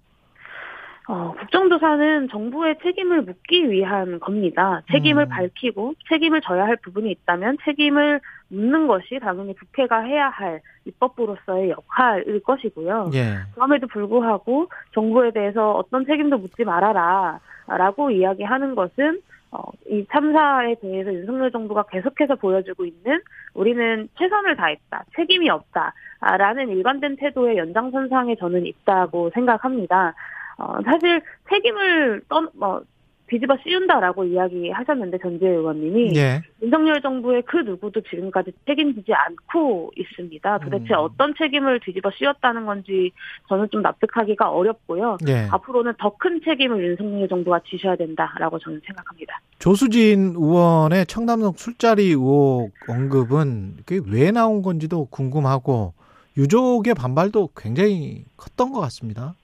어, 국정조사는 정부의 책임을 묻기 위한 겁니다. 책임을 음. 밝히고 책임을 져야 할 부분이 있다면 책임을 묻는 것이 당연히 국회가 해야 할 입법부로서의 역할일 것이고요. 예. 그럼에도 불구하고 정부에 대해서 어떤 책임도 묻지 말아라 라고 이야기하는 것은 어, 이 참사에 대해서 윤석열 정부가 계속해서 보여주고 있는 우리는 최선을 다했다, 책임이 없다 라는 일관된 태도의 연장선상에 저는 있다고 생각합니다. 어, 사실 책임을 떠, 뭐, 뒤집어 씌운다라고 이야기하셨는데 전재 의원님이 예. 윤석열 정부의 그 누구도 지금까지 책임지지 않고 있습니다. 도대체 음. 어떤 책임을 뒤집어 씌웠다는 건지 저는 좀 납득하기가 어렵고요. 예. 앞으로는 더 큰 책임을 윤석열 정부가 지셔야 된다라고 저는 생각합니다. 조수진 의원의 청담동 술자리 의혹 언급은 그게 왜 나온 건지도 궁금하고 유족의 반발도 굉장히 컸던 것 같습니다.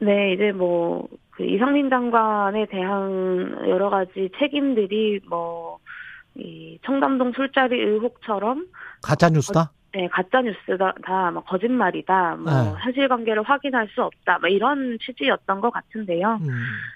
네, 이제 뭐, 그 이상민 장관에 대한 여러 가지 책임들이 뭐, 이 청담동 술자리 의혹처럼 가짜 뉴스다. 네, 가짜 뉴스다, 다, 뭐, 거짓말이다, 뭐, 네. 사실관계를 확인할 수 없다, 뭐, 이런 취지였던 것 같은데요. 음.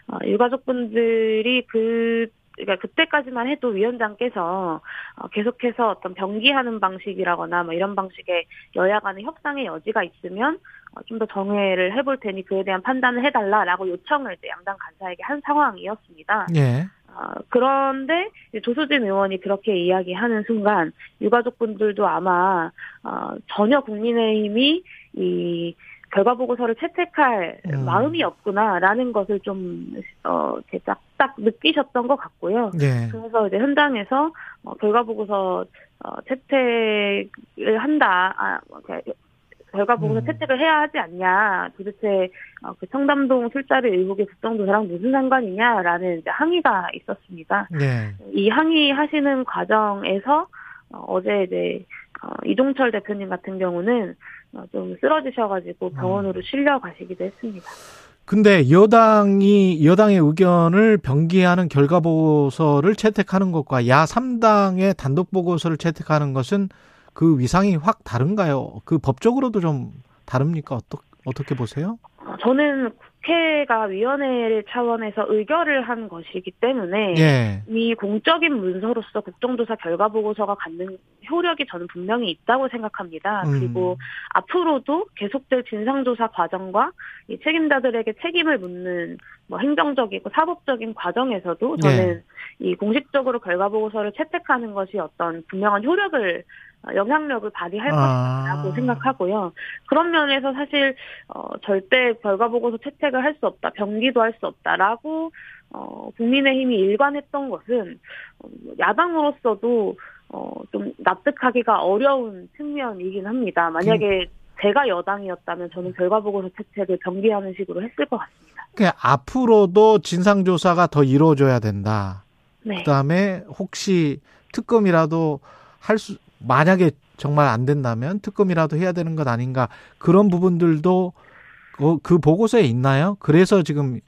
어, 유가족분들이 그, 그러니까 그때까지만 해도 위원장께서 어, 계속해서 어떤 병기하는 방식이라거나 뭐 이런 방식의 여야 간의 협상의 여지가 있으면 어, 좀 더 정회를 해볼 테니 그에 대한 판단을 해달라라고 요청을 이제 양당 간사에게 한 상황이었습니다. 예. 어, 그런데 조수진 의원이 그렇게 이야기하는 순간 유가족분들도 아마 어, 전혀 국민의힘이 이 결과 보고서를 채택할 음. 마음이 없구나라는 것을 좀 어, 이렇게 딱 딱 느끼셨던 것 같고요. 예. 그래서 이제 현장에서 어, 결과 보고서 어, 채택을 한다, 아, 이렇게 결과 보고서 음. 채택을 해야 하지 않냐. 도대체 어, 그 청담동 술자리 의혹의 국정조사랑 무슨 상관이냐라는 이제 항의가 있었습니다. 예. 이 항의하시는 과정에서 어, 어제 이제 어, 이종철 대표님 같은 경우는 어, 좀 쓰러지셔가지고 병원으로 실려 가시기도 했습니다. 근데 여당이 여당의 의견을 병기하는 결과 보고서를 채택하는 것과 야 3당의 단독 보고서를 채택하는 것은 그 위상이 확 다른가요? 그 법적으로도 좀 다릅니까? 어떻게 보세요? 어, 저는 국회가 위원회 차원에서 의결을 한 것이기 때문에 예. 이 공적인 문서로서 국정조사 결과 보고서가 갖는 효력이 저는 분명히 있다고 생각합니다. 음. 그리고 앞으로도 계속될 진상조사 과정과 이 책임자들에게 책임을 묻는 뭐 행정적이고 사법적인 과정에서도 저는 이 공식적으로 결과 보고서를 채택하는 것이 어떤 분명한 효력을 어, 영향력을 발휘할 아. 것이라고 생각하고요. 그런 면에서 사실 어, 절대 결과 보고서 채택을 할 수 없다, 병기도 할 수 없다라고 어, 국민의힘이 일관했던 것은 어, 야당으로서도 어, 좀 납득하기가 어려운 측면이긴 합니다. 만약에 제가 여당이었다면 저는 결과 보고서 채택을 병기하는 식으로 했을 것 같습니다. 그 앞으로도 진상 조사가 더 이루어져야 된다. 네. 그다음에 혹시 특검이라도 할 수 만약에 정말 안 된다면 특검이라도 해야 되는 것 아닌가 그런 부분들도 그, 그 보고서에 있나요? 그래서 지금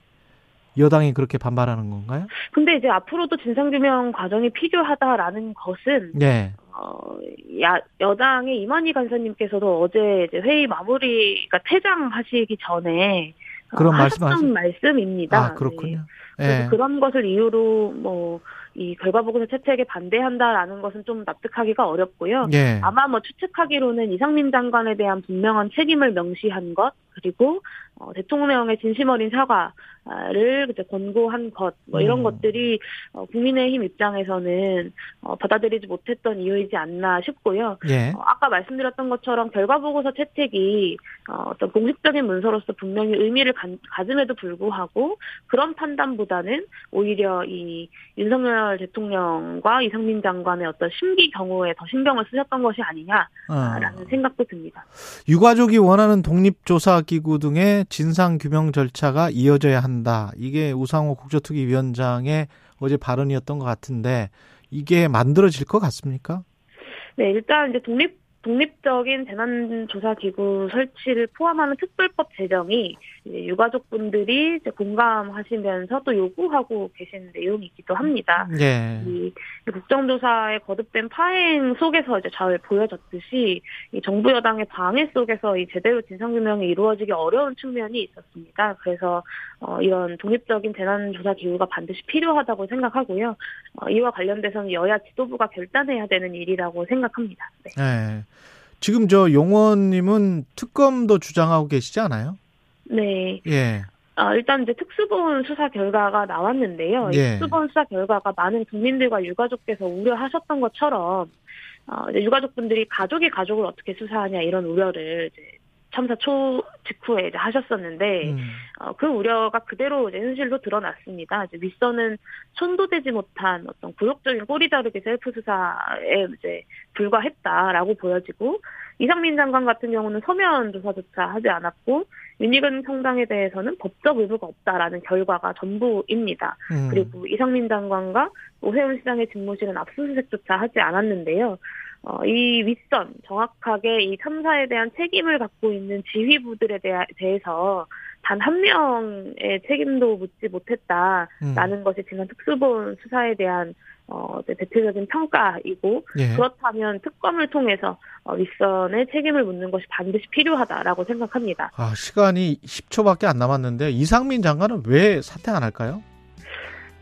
여당이 그렇게 반발하는 건가요? 근데 이제 앞으로도 진상규명 과정이 필요하다라는 것은 네. 어, 야, 여당의 이만희 간사님께서도 어제 이제 회의 마무리가 퇴장하시기 전에 어, 그런 하셨던 말씀 하셨- 말씀입니다. 아 네. 그렇군요. 그래서 예. 그런 것을 이유로 뭐 이 결과 보고서 채택에 반대한다라는 것은 좀 납득하기가 어렵고요. 예. 아마 뭐 추측하기로는 이상민 장관에 대한 분명한 책임을 명시한 것 그리고 어, 대통령의 진심 어린 사과를 이제 권고한 것 뭐 이런 음. 것들이 어, 국민의힘 입장에서는 어, 받아들이지 못했던 이유이지 않나 싶고요. 예. 어, 아까 말씀드렸던 것처럼 결과 보고서 채택이 어, 어떤 공식적인 문서로서 분명히 의미를 가, 가짐에도 불구하고 그런 판단보다는 오히려 이 윤석열 대통령과 이상민 장관의 어떤 심기 경우에 더 신경을 쓰셨던 것이 아니냐라는 어. 생각도 듭니다. 유가족이 원하는 독립조사 기구 등의 진상 규명 절차가 이어져야 한다. 이게 우상호 국조특위위원장의 어제 발언이었던 것 같은데 이게 만들어질 것 같습니까? 네, 일단 이제 독립 독립적인 재난조사기구 설치를 포함하는 특별법 제정이 유가족분들이 이제 공감하시면서 또 요구하고 계신 내용이기도 합니다. 예. 이 국정조사의 거듭된 파행 속에서 이제 잘 보여졌듯이 이 정부 여당의 방해 속에서 이 제대로 진상규명이 이루어지기 어려운 측면이 있었습니다. 그래서 어, 이런 독립적인 재난조사 기구가 반드시 필요하다고 생각하고요. 어, 이와 관련돼서는 여야 지도부가 결단해야 되는 일이라고 생각합니다. 네. 예. 지금 저 용원님은 특검도 주장하고 계시지 않아요? 네. 예. 어, 일단 이제 특수본 수사 결과가 나왔는데요. 이 예. 특수본 수사 결과가 많은 국민들과 유가족께서 우려하셨던 것처럼 어, 유가족분들이 가족이 가족을 어떻게 수사하냐 이런 우려를 이제 참사 초 직후에 이제 하셨었는데 음. 어, 그 우려가 그대로 이제 현실로 드러났습니다. 이제 윗선은 손도대지 못한 어떤 굴욕적인 꼬리 자르기 셀프 수사에 이제 불과했다라고 보여지고 이상민 장관 같은 경우는 서면 조사조차 하지 않았고 윤희근 청장에 대해서는 법적 의무가 없다라는 결과가 전부입니다. 음. 그리고 이상민 장관과 오세훈 시장의 직무실은 압수수색조차 하지 않았는데요. 어, 이 윗선 정확하게 이 참사에 대한 책임을 갖고 있는 지휘부들에 대하, 대해서 단 한 명의 책임도 묻지 못했다라는 음. 것이 지난 특수본 수사에 대한 어, 대표적인 평가이고 예. 그렇다면 특검을 통해서 어, 윗선의 책임을 묻는 것이 반드시 필요하다라고 생각합니다. 아, 시간이 10초밖에 안 남았는데 이상민 장관은 왜 사퇴 안 할까요?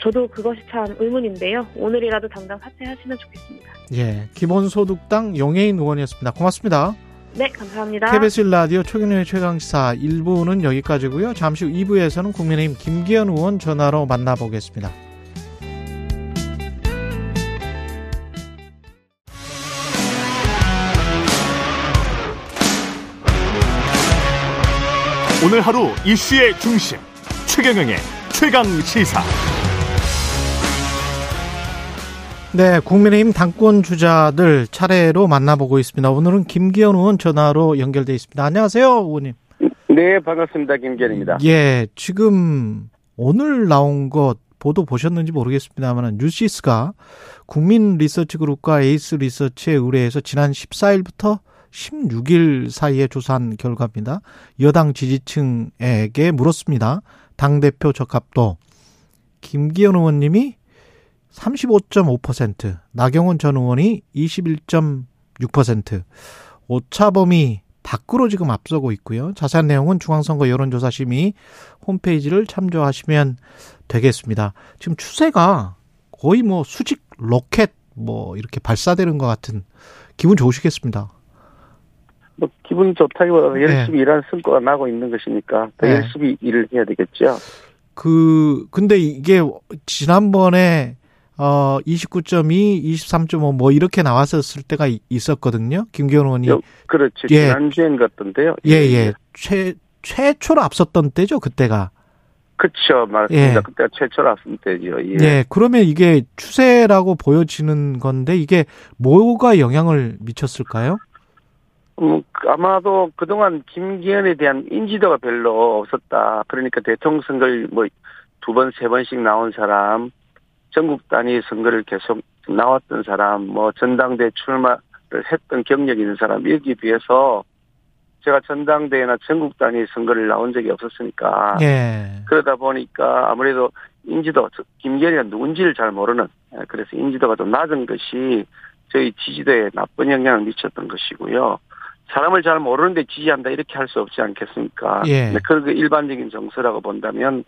저도 그것이 참 의문인데요. 오늘이라도 당장 사퇴하시면 좋겠습니다. 예. 기본소득당 용해인 의원이었습니다. 고맙습니다. 네, 감사합니다. KBS 라디오 최경련의 최강시사 1부는 여기까지고요. 잠시 후 2부에서는 국민의힘 김기현 의원 전화로 만나보겠습니다. 오늘 하루 이슈의 중심 최경영의 최강 시사 네, 국민의힘 당권 주자들 차례로 만나보고 있습니다. 오늘은 김기현 의원 전화로 연결돼 있습니다. 안녕하세요, 의원님. 네, 반갑습니다. 김기현입니다. 예, 지금 오늘 나온 것 보도 보셨는지 모르겠습니다만 뉴시스가 국민 리서치 그룹과 에이스 리서치에 의뢰해서 지난 14일부터 16일 사이에 조사한 결과입니다. 여당 지지층에게 물었습니다. 당대표 적합도. 김기현 의원님이 35.5%, 나경원 전 의원이 21.6%, 오차범위 밖으로 지금 앞서고 있고요. 자세한 내용은 중앙선거 여론조사심의 홈페이지를 참조하시면 되겠습니다. 지금 추세가 거의 뭐 수직 로켓 뭐 이렇게 발사되는 것 같은 기분 좋으시겠습니다. 뭐 기분 좋다기보다 열심히 일하는 성과가 나고 있는 것이니까 더 네. 열심히 일을 해야 되겠죠. 그 근데 이게 지난번에 어 29.2, 23.5뭐 이렇게 나왔었을 때가 이- 있었거든요. 김기현 의원이 요- 그렇죠. 예. 지난주엔 같던데요. 예, 예. 최 최초로 앞섰던 때죠, 그때가. 그렇죠. 맞습니다. 예. 그때가 최초로 왔을 때죠. 예. 예. 그러면 이게 추세라고 보여지는 건데 이게 뭐가 영향을 미쳤을까요? 음, 아마도 그동안 김기현에 대한 인지도가 별로 없었다. 그러니까 대통령 선거를 뭐 두 번, 세 번씩 나온 사람, 전국 단위 선거를 계속 나왔던 사람, 뭐 전당대 출마를 했던 경력이 있는 사람, 여기에 비해서 제가 전당대회나 전국 단위 선거를 나온 적이 없었으니까. 예. 그러다 보니까 아무래도 인지도, 김기현이가 누군지를 잘 모르는, 예, 그래서 인지도가 좀 낮은 것이 저희 지지도에 나쁜 영향을 미쳤던 것이고요. 사람을 잘 모르는데 지지한다 이렇게 할 수 없지 않겠습니까? 예. 근데 그 일반적인 정서라고 본다면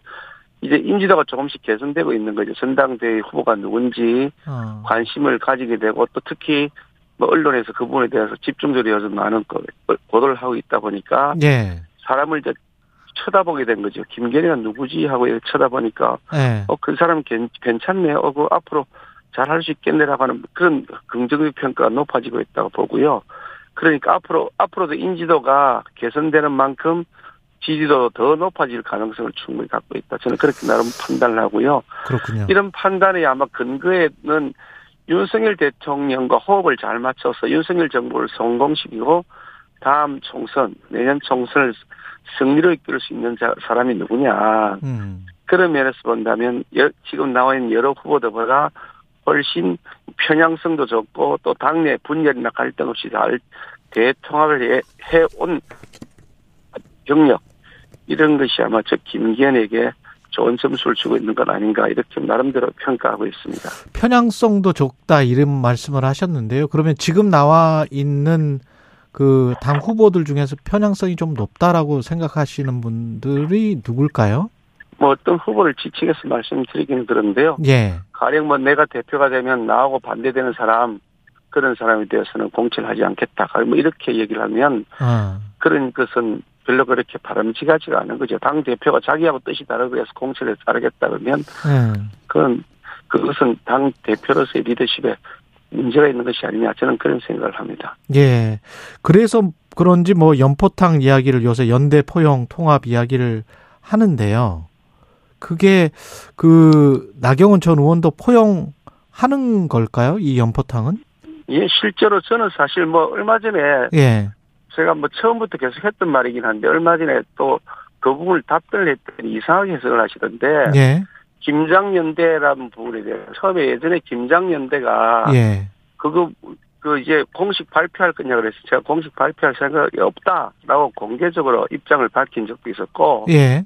이제 인지도가 조금씩 개선되고 있는 거죠. 전당대회 후보가 누군지 어. 관심을 가지게 되고 또 특히 뭐 언론에서 그 부분에 대해서 집중적으로 좀 많은 거- 보도를 하고 있다 보니까 예. 사람을 이제 쳐다보게 된 거죠. 김건희가 누구지 하고 쳐다보니까 예. 어그 사람 괜, 괜찮네. 어그 앞으로 잘 할 수 있겠네라고 하는 그런 긍정적 평가가 높아지고 있다고 보고요. 그러니까 앞으로 앞으로도 인지도가 개선되는 만큼 지지도 더 높아질 가능성을 충분히 갖고 있다. 저는 그렇게 나름 판단을 하고요. 그렇군요. 이런 판단의 아마 근거에는 윤석열 대통령과 호흡을 잘 맞춰서 윤석열 정부를 성공시키고 다음 총선, 내년 총선을 승리로 이끌 수 있는 자- 사람이 누구냐. 음. 그런 면에서 본다면 여- 지금 나와 있는 여러 후보들보다 훨씬 편향성도 좋고 또 당내 분열이나 갈등 없이 잘 대통합을 해- 해온 경력 이런 것이 아마 저 김기현에게 좋은 점수를 주고 있는 건 아닌가 이렇게 나름대로 평가하고 있습니다. 편향성도 적다 이런 말씀을 하셨는데요. 그러면 지금 나와 있는 그 당 후보들 중에서 편향성이 좀 높다라고 생각하시는 분들이 누굴까요? 뭐 어떤 후보를 지칭해서 말씀드리기는 그런데요. 예. 가령 뭐 내가 대표가 되면 나하고 반대되는 사람 그런 사람에 대해서는 공천을 하지 않겠다. 뭐 이렇게 얘기를 하면 어. 그런 것은 별로 그렇게 바람직하지가 않은 거죠. 당 대표가 자기하고 뜻이 다르고 해서 공천에 따르겠다 그러면 예. 그건 그것은 당 대표로서의 리더십에 문제가 있는 것이 아니냐 저는 그런 생각을 합니다. 예. 그래서 그런지 뭐 연포탕 이야기를 요새 연대 포용 통합 이야기를 하는데요. 그게 그 나경원 전 의원도 포용하는 걸까요? 이 연포탕은? 예, 실제로 저는 사실 뭐 얼마 전에 예. 제가 뭐 처음부터 계속 했던 말이긴 한데 얼마 전에 또 그 부분을 답변을 했더니 이상하게 해석을 하시던데 예. 김장연대라는 부분에 대해서 처음에 예전에 김장연대가 예. 그거 그 이제 공식 발표할 거냐 그래서 제가 공식 발표할 생각이 없다라고 공개적으로 입장을 밝힌 적도 있었고 예.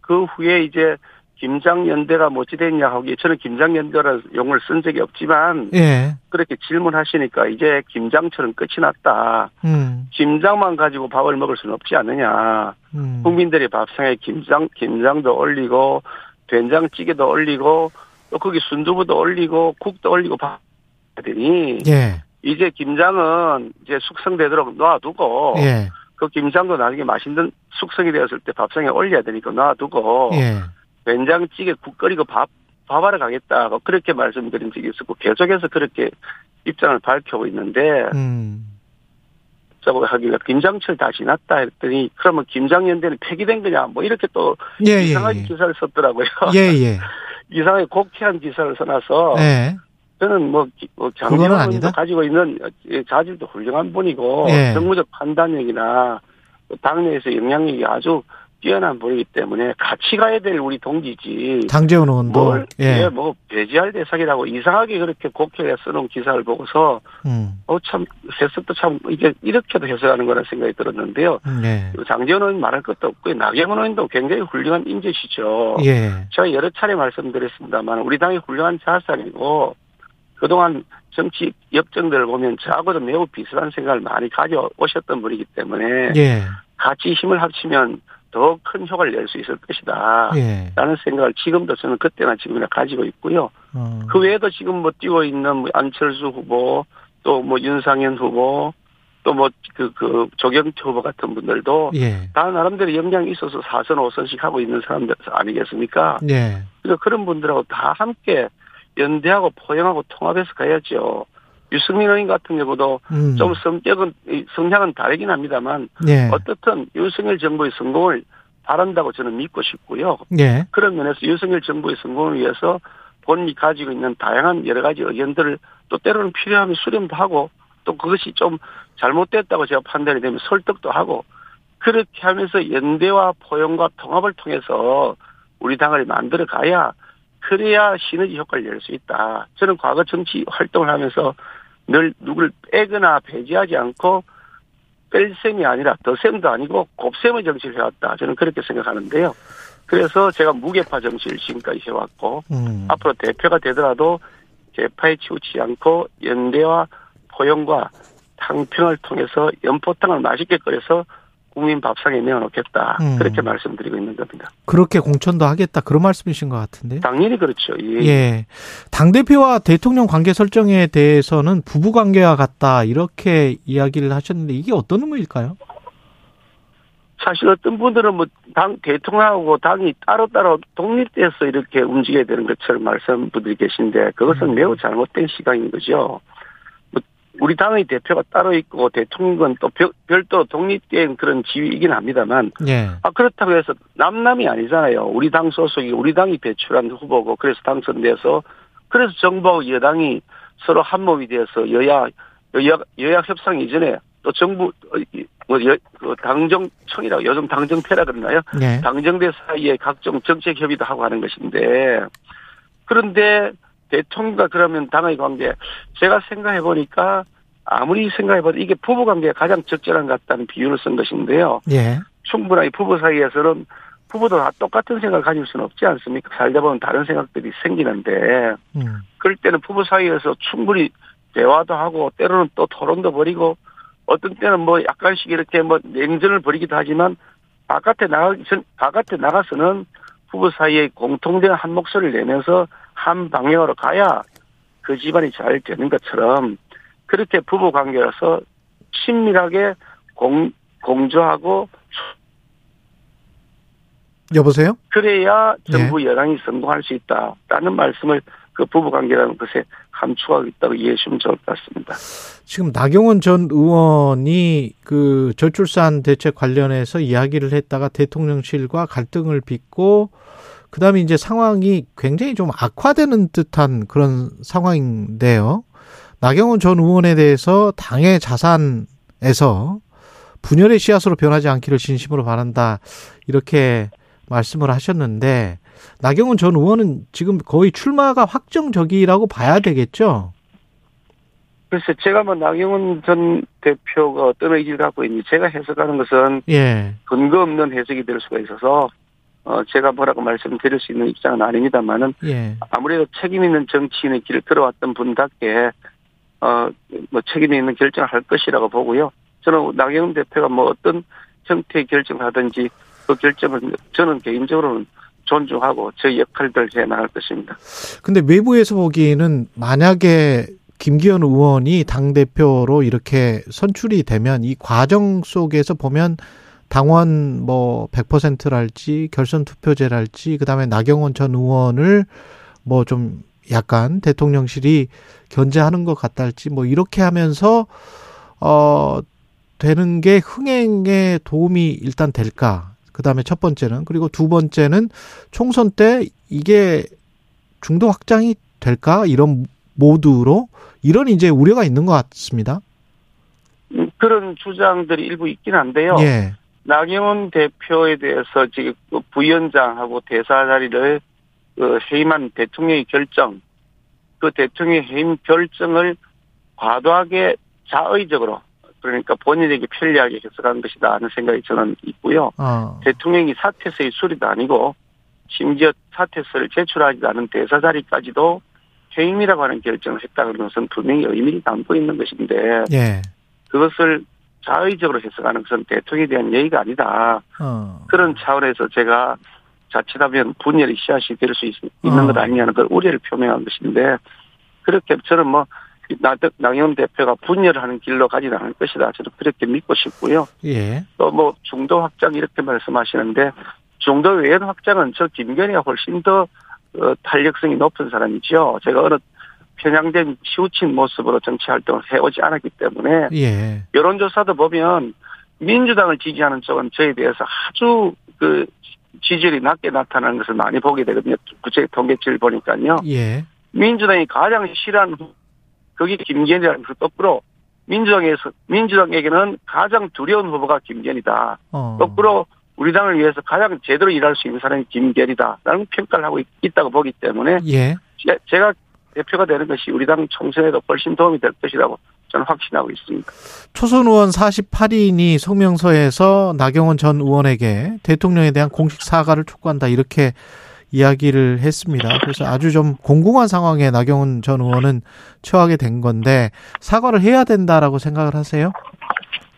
그 후에 이제 김장연대가 뭐지 됐냐 하고 저는 김장연대라는 용어를 쓴 적이 없지만 예. 그렇게 질문하시니까 이제 김장처럼 끝이 났다. 음. 김장만 가지고 밥을 먹을 수는 없지 않느냐. 음. 국민들이 밥상에 김장 김장도 올리고 된장찌개도 올리고 또 거기 순두부도 올리고 국도 올리고 밥 하더니 예. 이제 김장은 이제 숙성되도록 놔두고 예. 그 김장도 나중에 맛있는 숙성이 되었을 때 밥상에 올려야 되니까 놔두고 예. 된장찌개 국 끓이고 밥 밥하러 가겠다 그렇게 말씀드린 적이 있었고 계속해서 그렇게 입장을 밝혀오고 있는데 음. 저거 하기가 김장철 다 지났다 했더니 그러면 김장연대는 폐기된 거냐 뭐 이렇게 또 예, 예. 이상하게 예. 기사를 썼더라고요. 예, 예. [laughs] 이상하게 곡해한 기사를 써놔서 예. 저는 뭐, 기- 뭐 아니다? 가지고 있는 예, 자질도 훌륭한 분이고 예. 정무적 판단력이나 또 당내에서 영향력이 아주 뛰어난 분이기 때문에 같이 가야 될 우리 동지지. 장재원 의원도 뭘, 예. 예, 뭐 배제할 대상이라고 이상하게 그렇게 국회에 써놓은 기사를 보고서 음. 어참 해석도 참 이게 이렇게도 해석하는 거라는 생각이 들었는데요. 예. 장재원 의원 말할 것도 없고 나경원 의원도 굉장히 훌륭한 인재시죠. 예. 제가 여러 차례 말씀드렸습니다만 우리 당의 훌륭한 자산이고 그동안 정치 역정들을 보면 저하고도 매우 비슷한 생각을 많이 가져오셨던 분이기 때문에 예. 같이 힘을 합치면 더 큰 효과를 낼 수 있을 것이다. 예. 라는 생각을 지금도 저는 그때나 지금이나 가지고 있고요. 어. 그 외에도 지금 뭐 뛰고 있는 뭐 안철수 후보 또 뭐 윤상현 후보 또 뭐 그 그 조경태 후보 같은 분들도 예. 다 나름대로 역량이 있어서 4선 5선씩 하고 있는 사람들 아니겠습니까? 예. 그래서 그런 분들하고 다 함께 연대하고 포용하고 통합해서 가야죠. 유승민 의원 같은 경우도 음. 좀 성격은 이 성향은 다르긴 합니다만 예. 어떻든 윤석열 정부의 성공을 바란다고 저는 믿고 싶고요. 예. 그런 면에서 윤석열 정부의 성공을 위해서 본인이 가지고 있는 다양한 여러 가지 의견들을 또 때로는 필요하면 수렴도 하고 또 그것이 좀 잘못됐다고 제가 판단이 되면 설득도 하고 그렇게 하면서 연대와 포용과 통합을 통해서 우리 당을 만들어 가야 그래야 시너지 효과를 낼 수 있다. 저는 과거 정치 활동을 하면서 늘 누구를 빼거나 배제하지 않고 뺄셈이 아니라 더셈도 아니고 곱셈의 정치를 해왔다. 저는 그렇게 생각하는데요. 그래서 제가 무게파 정치를 지금까지 해왔고 음. 앞으로 대표가 되더라도 개파에 치우치지 않고 연대와 포용과 당평을 통해서 연포탕을 맛있게 끓여서 국민 밥상에 내어놓겠다. 음. 그렇게 말씀드리고 있는 겁니다. 그렇게 공천도 하겠다 그런 말씀이신 것 같은데요. 당연히 그렇죠. 예. 예. 당대표와 대통령 관계 설정에 대해서는 부부 관계와 같다, 이렇게 이야기를 하셨는데, 이게 어떤 의미일까요? 사실 어떤 분들은 뭐 당 대통령하고 당이 따로따로 독립돼서 이렇게 움직여야 되는 것처럼 말씀 분들이 계신데 그것은 음. 매우 잘못된 시각인 거죠. 뭐 우리 당의 대표가 따로 있고 대통령은 또 별- 별도 독립된 그런 지위이긴 합니다만 예. 아 그렇다고 해서 남남이 아니잖아요. 우리 당 소속이 우리 당이 배출한 후보고 그래서 당선돼서 그래서 정부하고 여당이 서로 한 몸이 되어서 여야 여야 여야 협상 이전에 또 정부 어, 이- 뭐 여, 그 당정청이라고 요즘 당정패라 그러나요? 예. 당정대 사이에 각종 정책 협의도 하고 하는 것인데 그런데 대통령과 그러면 당의 관계 제가 생각해 보니까 아무리 생각해 봐도 이게 부부 관계가 가장 적절한 것 같다는 비유를 쓴 것인데요. 예. 충분하게 부부 사이에서는 부부도 다 똑같은 생각을 가질 수는 없지 않습니까? 살다 보면 다른 생각들이 생기는데 음. 그럴 때는 부부 사이에서 충분히 대화도 하고 때로는 또 토론도 벌이고 어떤 때는 뭐 약간씩 이렇게 뭐 냉전을 벌이기도 하지만 바깥에 나가기 전 바깥에 나가서는 부부 사이에 공통된 한 목소리를 내면서 한 방향으로 가야 그 집안이 잘 되는 것처럼 그렇게 부부 관계라서 친밀하게 공 공조하고 여보세요? 그래야 정부 여당이 성공할 수 있다라는 말씀을 그 부부 관계라는 것에 감추하고 있다고 이해해 주시면 좋을 것 같습니다. 지금 나경원 전 의원이 그 저출산 대책 관련해서 이야기를 했다가 대통령실과 갈등을 빚고 그다음에 이제 상황이 굉장히 좀 악화되는 듯한 그런 상황인데요. 나경원 전 의원에 대해서 당의 자산에서 분열의 씨앗으로 변하지 않기를 진심으로 바란다. 이렇게 말씀을 하셨는데 나경원 전 의원은 지금 거의 출마가 확정적이라고 봐야 되겠죠. 그래서 제가 뭐 나경원 전 대표가 어떤 의지를 갖고 있는지 제가 해석하는 것은 예. 근거 없는 해석이 될 수가 있어서 어 제가 뭐라고 말씀드릴 수 있는 입장은 아닙니다만은 예. 아무래도 책임 있는 정치인의 길을 걸어왔던 분답게 어 뭐 책임 있는 결정을 할 것이라고 보고요. 저는 나경원 대표가 뭐 어떤 형태의 결정을 하든지 그 결정을 저는 개인적으로는 존중하고 제 역할들을 해 나갈 것입니다. 근데 외부에서 보기에는 만약에 김기현 의원이 당대표로 이렇게 선출이 되면 이 과정 속에서 보면 당원 뭐 100%랄지 결선 투표제랄지 그다음에 나경원 전 의원을 뭐 좀 약간 대통령실이 견제하는 것 같달지 뭐 이렇게 하면서 어 되는 게 흥행에 도움이 일단 될까? 그다음에 첫 번째는 그리고 두 번째는 총선 때 이게 중도 확장이 될까? 이런 모두로 이런 이제 우려가 있는 것 같습니다. 음, 그런 주장들이 일부 있긴 한데요. 예. 나경원 대표에 대해서 지금 그 부위원장하고 대사 자리를 그 해임한 대통령의 결정, 그 대통령의 해임 결정을 과도하게 자의적으로 그러니까 본인에게 편리하게 해석한 것이다 하는 생각이 저는 있고요. 어. 대통령이 사퇴서의 수리도 아니고 심지어 사퇴서를 제출하지 않은 대사 자리까지도 해임이라고 하는 결정을 했다는 것은 분명히 의미를 담고 있는 것인데 예. 그것을 자의적으로 해석하는 것은 대통령에 대한 예의가 아니다. 어. 그런 차원에서 제가 자칫하면 분열의 씨앗이 될 수 있는 어. 것 아니냐는 그 우려를 표명한 것인데 그렇게 저는 뭐 나- 나경원 대표가 분열하는 길로 가지는 않을 것이다. 저는 그렇게 믿고 싶고요. 예. 또 뭐 중도 확장 이렇게 말씀하시는데 중도 외연 확장은 저 김건희가 훨씬 더 어, 탄력성이 높은 사람이죠. 제가 어느 편향된 치우친 모습으로 정치 활동을 해오지 않았기 때문에 예. 여론조사도 보면 민주당을 지지하는 쪽은 저에 대해서 아주 그 지지율이 낮게 나타나는 것을 많이 보게 되거든요. 구체 통계치를 보니까요. 예. 민주당이 가장 싫어하는 후- 그게 김기현이라는 그 거꾸로 민주당에서 민주당에게는 가장 두려운 후보가 김기현이다. 어. 거꾸로 우리 당을 위해서 가장 제대로 일할 수 있는 사람이 김기현이다라는 평가를 하고 있, 다고 보기 때문에 예. 제- 제가 대표가 되는 것이 우리 당 총선에도 훨씬 도움이 될 것이라고 저는 확신하고 있습니다. 초선 의원 48인이 성명서에서 나경원 전 의원에게 대통령에 대한 공식 사과를 촉구한다 이렇게 이야기를 했습니다. 그래서 아주 좀 공공한 상황에 나경원 전 의원은 처하게 된 건데 사과를 해야 된다라고 생각을 하세요?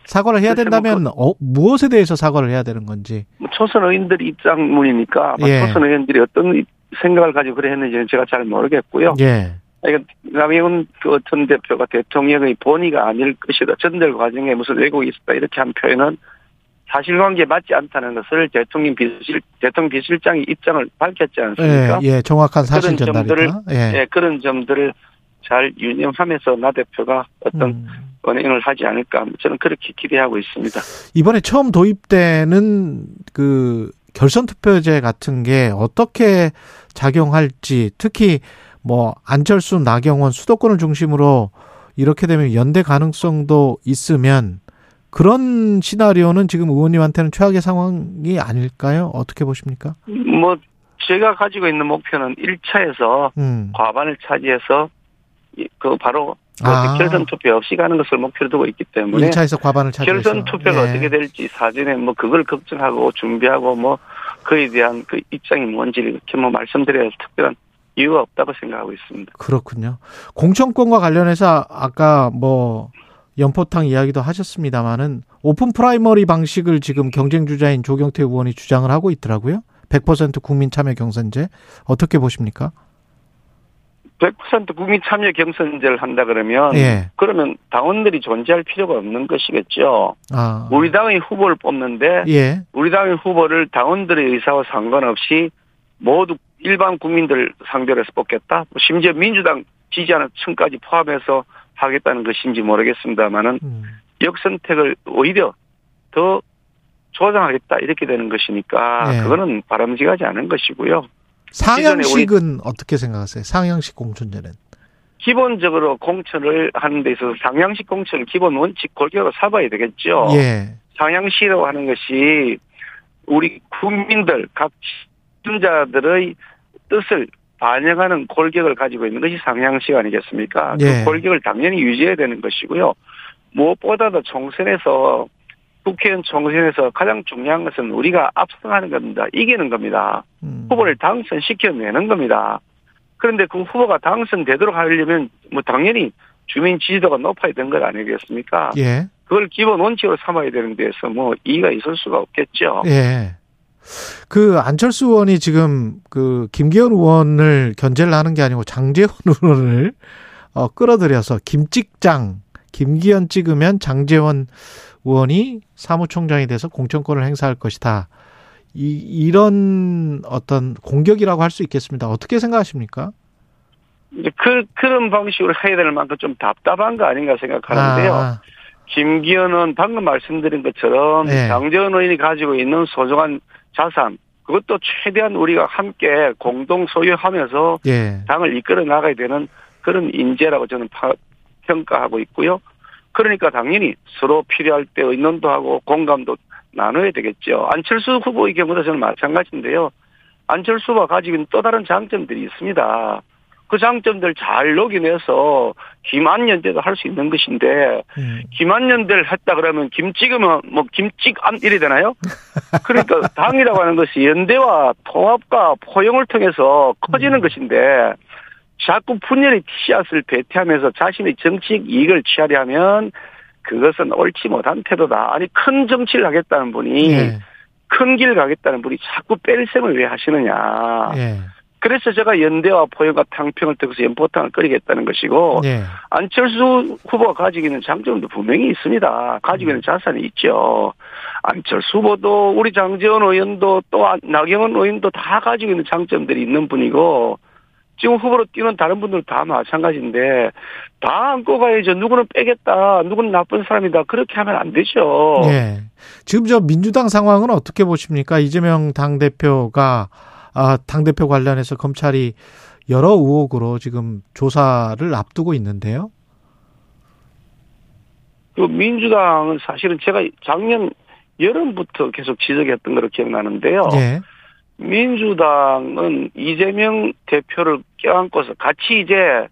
사과를 해야 글쎄 뭐 된다면 어, 무엇에 대해서 사과를 해야 되는 건지. 뭐 초선 의원들 입장문이니까 아마 예. 초선 의원들이 어떤 생각을 가지고 그래 했는지는 제가 잘 모르겠고요. 예. 그러니까 남영훈 그전 대표가 대통령의 본의가 아닐 것이다. 전달 과정에 무슨 왜곡이 있었다 이렇게 한 표현은 사실관계에 맞지 않다는 것을 대통령 비서실 대통령 비서실장이 입장을 밝혔지 예, 않습니까? 예, 정확한 사실 그런 전달이다. 예. 예, 그런 점들을 잘 유념하면서 나 대표가 어떤 음. 언행을 하지 않을까 저는 그렇게 기대하고 있습니다. 이번에 처음 도입되는 그 결선 투표제 같은 게 어떻게 작용할지 특히 뭐 안철수, 나경원 수도권을 중심으로 이렇게 되면 연대 가능성도 있으면 그런 시나리오는 지금 의원님한테는 최악의 상황이 아닐까요? 어떻게 보십니까? 뭐 제가 가지고 있는 목표는 1차에서 음. 과반을 차지해서 이- 그 바로 그 아. 결선 투표 없이 가는 것을 목표로 두고 있기 때문에 1차에서 과반을 차지해서 결선 투표가 예. 어떻게 될지 사전에 뭐 그걸 걱정하고 준비하고 뭐 그에 대한 그 입장이 뭔지를 이렇게 뭐 말씀드려야 할 특별한 이유가 없다고 생각하고 있습니다. 그렇군요. 공천권과 관련해서 아까 뭐 연포탕 이야기도 하셨습니다마는 오픈 프라이머리 방식을 지금 경쟁 주자인 조경태 의원이 주장을 하고 있더라고요. 100% 국민 참여 경선제 어떻게 보십니까? 100% 국민 참여 경선제를 한다 그러면 예. 그러면 당원들이 존재할 필요가 없는 것이겠죠. 아. 우리 당의 후보를 뽑는데 예. 우리 당의 후보를 당원들의 의사와 상관없이 모두 일반 국민들 상대로 해서 뽑겠다. 심지어 민주당 지지하는 층까지 포함해서 하겠다는 것인지 모르겠습니다만은 음. 역선택을 오히려 더 조장하겠다 이렇게 되는 것이니까 예. 그거는 바람직하지 않은 것이고요. 상향식은 어떻게 생각하세요? 상향식 공천제는. 기본적으로 공천을 하는 데 있어서 상향식 공천을 기본 원칙 골격으로 삼아야 되겠죠. 예. 상향시라고 하는 것이 우리 국민들 각 시민자들의 뜻을 반영하는 골격을 가지고 있는 것이 상향시 아니겠습니까? 예. 그 골격을 당연히 유지해야 되는 것이고요. 무엇보다도 총선에서 국회의원 총선에서 가장 중요한 것은 우리가 압승하는 겁니다. 이기는 겁니다. 음. 후보를 당선시켜내는 겁니다. 그런데 그 후보가 당선되도록 하려면 뭐 당연히 주민 지지도가 높아야 되는 것 아니겠습니까? 예. 그걸 기본 원칙으로 삼아야 되는 데서 뭐 이의가 있을 수가 없겠죠. 예. 그 안철수 의원이 지금 그 김기현 의원을 견제를 하는 게 아니고 장재원 [laughs] 의원을 어 끌어들여서 김찍장 김기현 찍으면 장재원 의원이 사무총장이 돼서 공천권을 행사할 것이다. 이 이런 어떤 공격이라고 할 수 있겠습니다. 어떻게 생각하십니까? 이제 그 그런 방식으로 해야 될 만큼 좀 답답한 거 아닌가 생각하는데요. 아, 김기현 은 방금 말씀드린 것처럼 네. 장재원 의원이 가지고 있는 소중한 자산 그것도 최대한 우리가 함께 공동 소유하면서 예. 당을 이끌어 나가야 되는 그런 인재라고 저는 파- 평가하고 있고요. 그러니까 당연히 서로 필요할 때 의논도 하고 공감도 나눠야 되겠죠. 안철수 후보의 경우도 저는 마찬가지인데요. 안철수 후보가 가지고 있는 또 다른 장점들이 있습니다. 그 장점들 잘 녹여내서 김안연대도 할 수 있는 것인데 음. 김안연대를 했다 그러면 김 찍으면 뭐 김찍안 이래 되나요? [laughs] 그러니까 당이라고 하는 것이 연대와 통합과 포용을 통해서 커지는 것인데 자꾸 분열의 씨앗을 배태하면서 자신의 정치적 이익을 취하려 하면 그것은 옳지 못한 태도다. 아니 큰 정치를 하겠다는 분이 예. 큰 길을 가겠다는 분이 자꾸 뺄셈을 왜 하시느냐. 예. 그래서 제가 연대와 포용과 탕평을 통해서 연포탕을 끓이겠다는 것이고 예. 안철수 후보가 가지고 있는 장점도 분명히 있습니다. 가지고 있는 자산이 있죠. 안철수 후보도 우리 장재원 의원도 또 나경원 의원도 다 가지고 있는 장점들이 있는 분이고 지금 후보로 뛰는 다른 분들 다 마찬가지인데 다 안고 가야죠. 누구는 빼겠다. 누구는 나쁜 사람이다. 그렇게 하면 안 되죠. 예. 지금 저 민주당 상황은 어떻게 보십니까? 이재명 당 대표가, 아, 당 대표 관련해서 검찰이 여러 의혹으로 지금 조사를 앞두고 있는데요. 그 민주당은 사실은 제가 작년 여름부터 계속 지적했던 걸로 기억나는데요. 예. 민주당은 이재명 대표를 껴안고서 같이 이제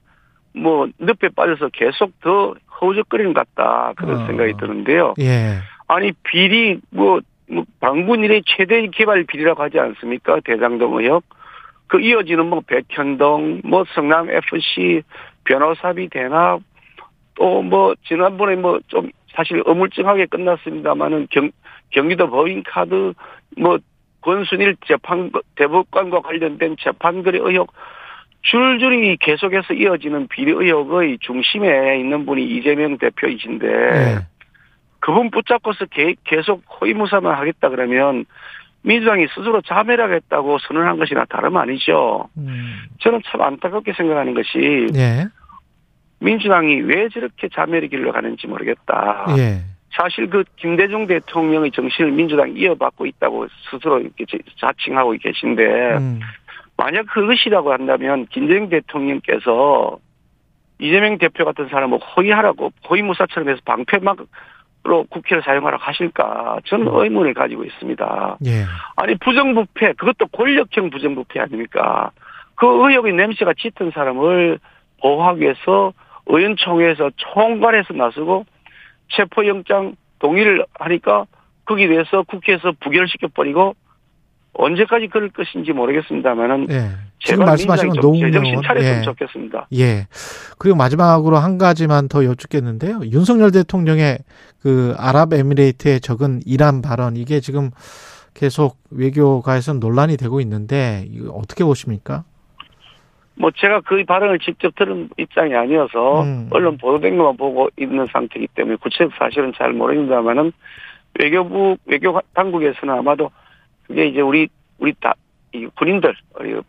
뭐 늪에 빠져서 계속 더 허우적거리는 것 같다 그런 어. 생각이 드는데요. 예. 아니 비리 뭐, 뭐 방군 이래 최대 개발 비리라고 하지 않습니까? 대장동 의혹. 그 이어지는 뭐 백현동, 뭐 성남 FC 변호사비 대납 또 뭐 지난번에 뭐 좀 사실 어물쩡하게 끝났습니다만은 경 경기도 법인카드 뭐 권순일 재판 대법관과 관련된 재판거래 의혹 줄줄이 계속해서 이어지는 비리 의혹의 중심에 있는 분이 이재명 대표이신데 예. 그분 붙잡고서 개- 계속 호위무사만 하겠다 그러면 민주당이 스스로 자멸하겠다고 선언한 것이나 다름 아니죠. 음. 저는 참 안타깝게 생각하는 것이 예. 민주당이 왜 저렇게 자멸의 길로 가는지 모르겠다. 예. 사실 그 김대중 대통령의 정신을 민주당이 이어받고 있다고 스스로 이렇게 자- 자칭하고 계신데 음. 만약 그것이라고 한다면 김대중 대통령께서 이재명 대표 같은 사람을 호위하라고 호위무사처럼 해서 방패막으로 국회를 사용하라고 하실까 저는 의문을 가지고 있습니다. 예. 아니 부정부패 그것도 권력형 부정부패 아닙니까? 그 의혹의 냄새가 짙은 사람을 보호하기 위해서 의원총회에서 총괄해서 나서고 체포영장 동의를 하니까 거기에 대해서 국회에서 부결시켜 버리고 언제까지 그럴 것인지 모르겠습니다만은 예. 지금 말씀하신 건 제정신 의원. 차렸으면 예. 좋겠습니다. 예. 그리고 마지막으로 한 가지만 더 여쭙겠는데요. 윤석열 대통령의 그 아랍에미레이트에 적은 이란 발언 이게 지금 계속 외교가에서 논란이 되고 있는데 이거 어떻게 보십니까? 뭐 제가 그 발언을 직접 들은 입장이 아니어서 음. 언론 보도된 것만 보고 있는 상태이기 때문에 구체적 사실은 잘 모르겠습니다만은 외교부 외교 당국에서는 아마도 그게 이제 우리 우리 다 이 군인들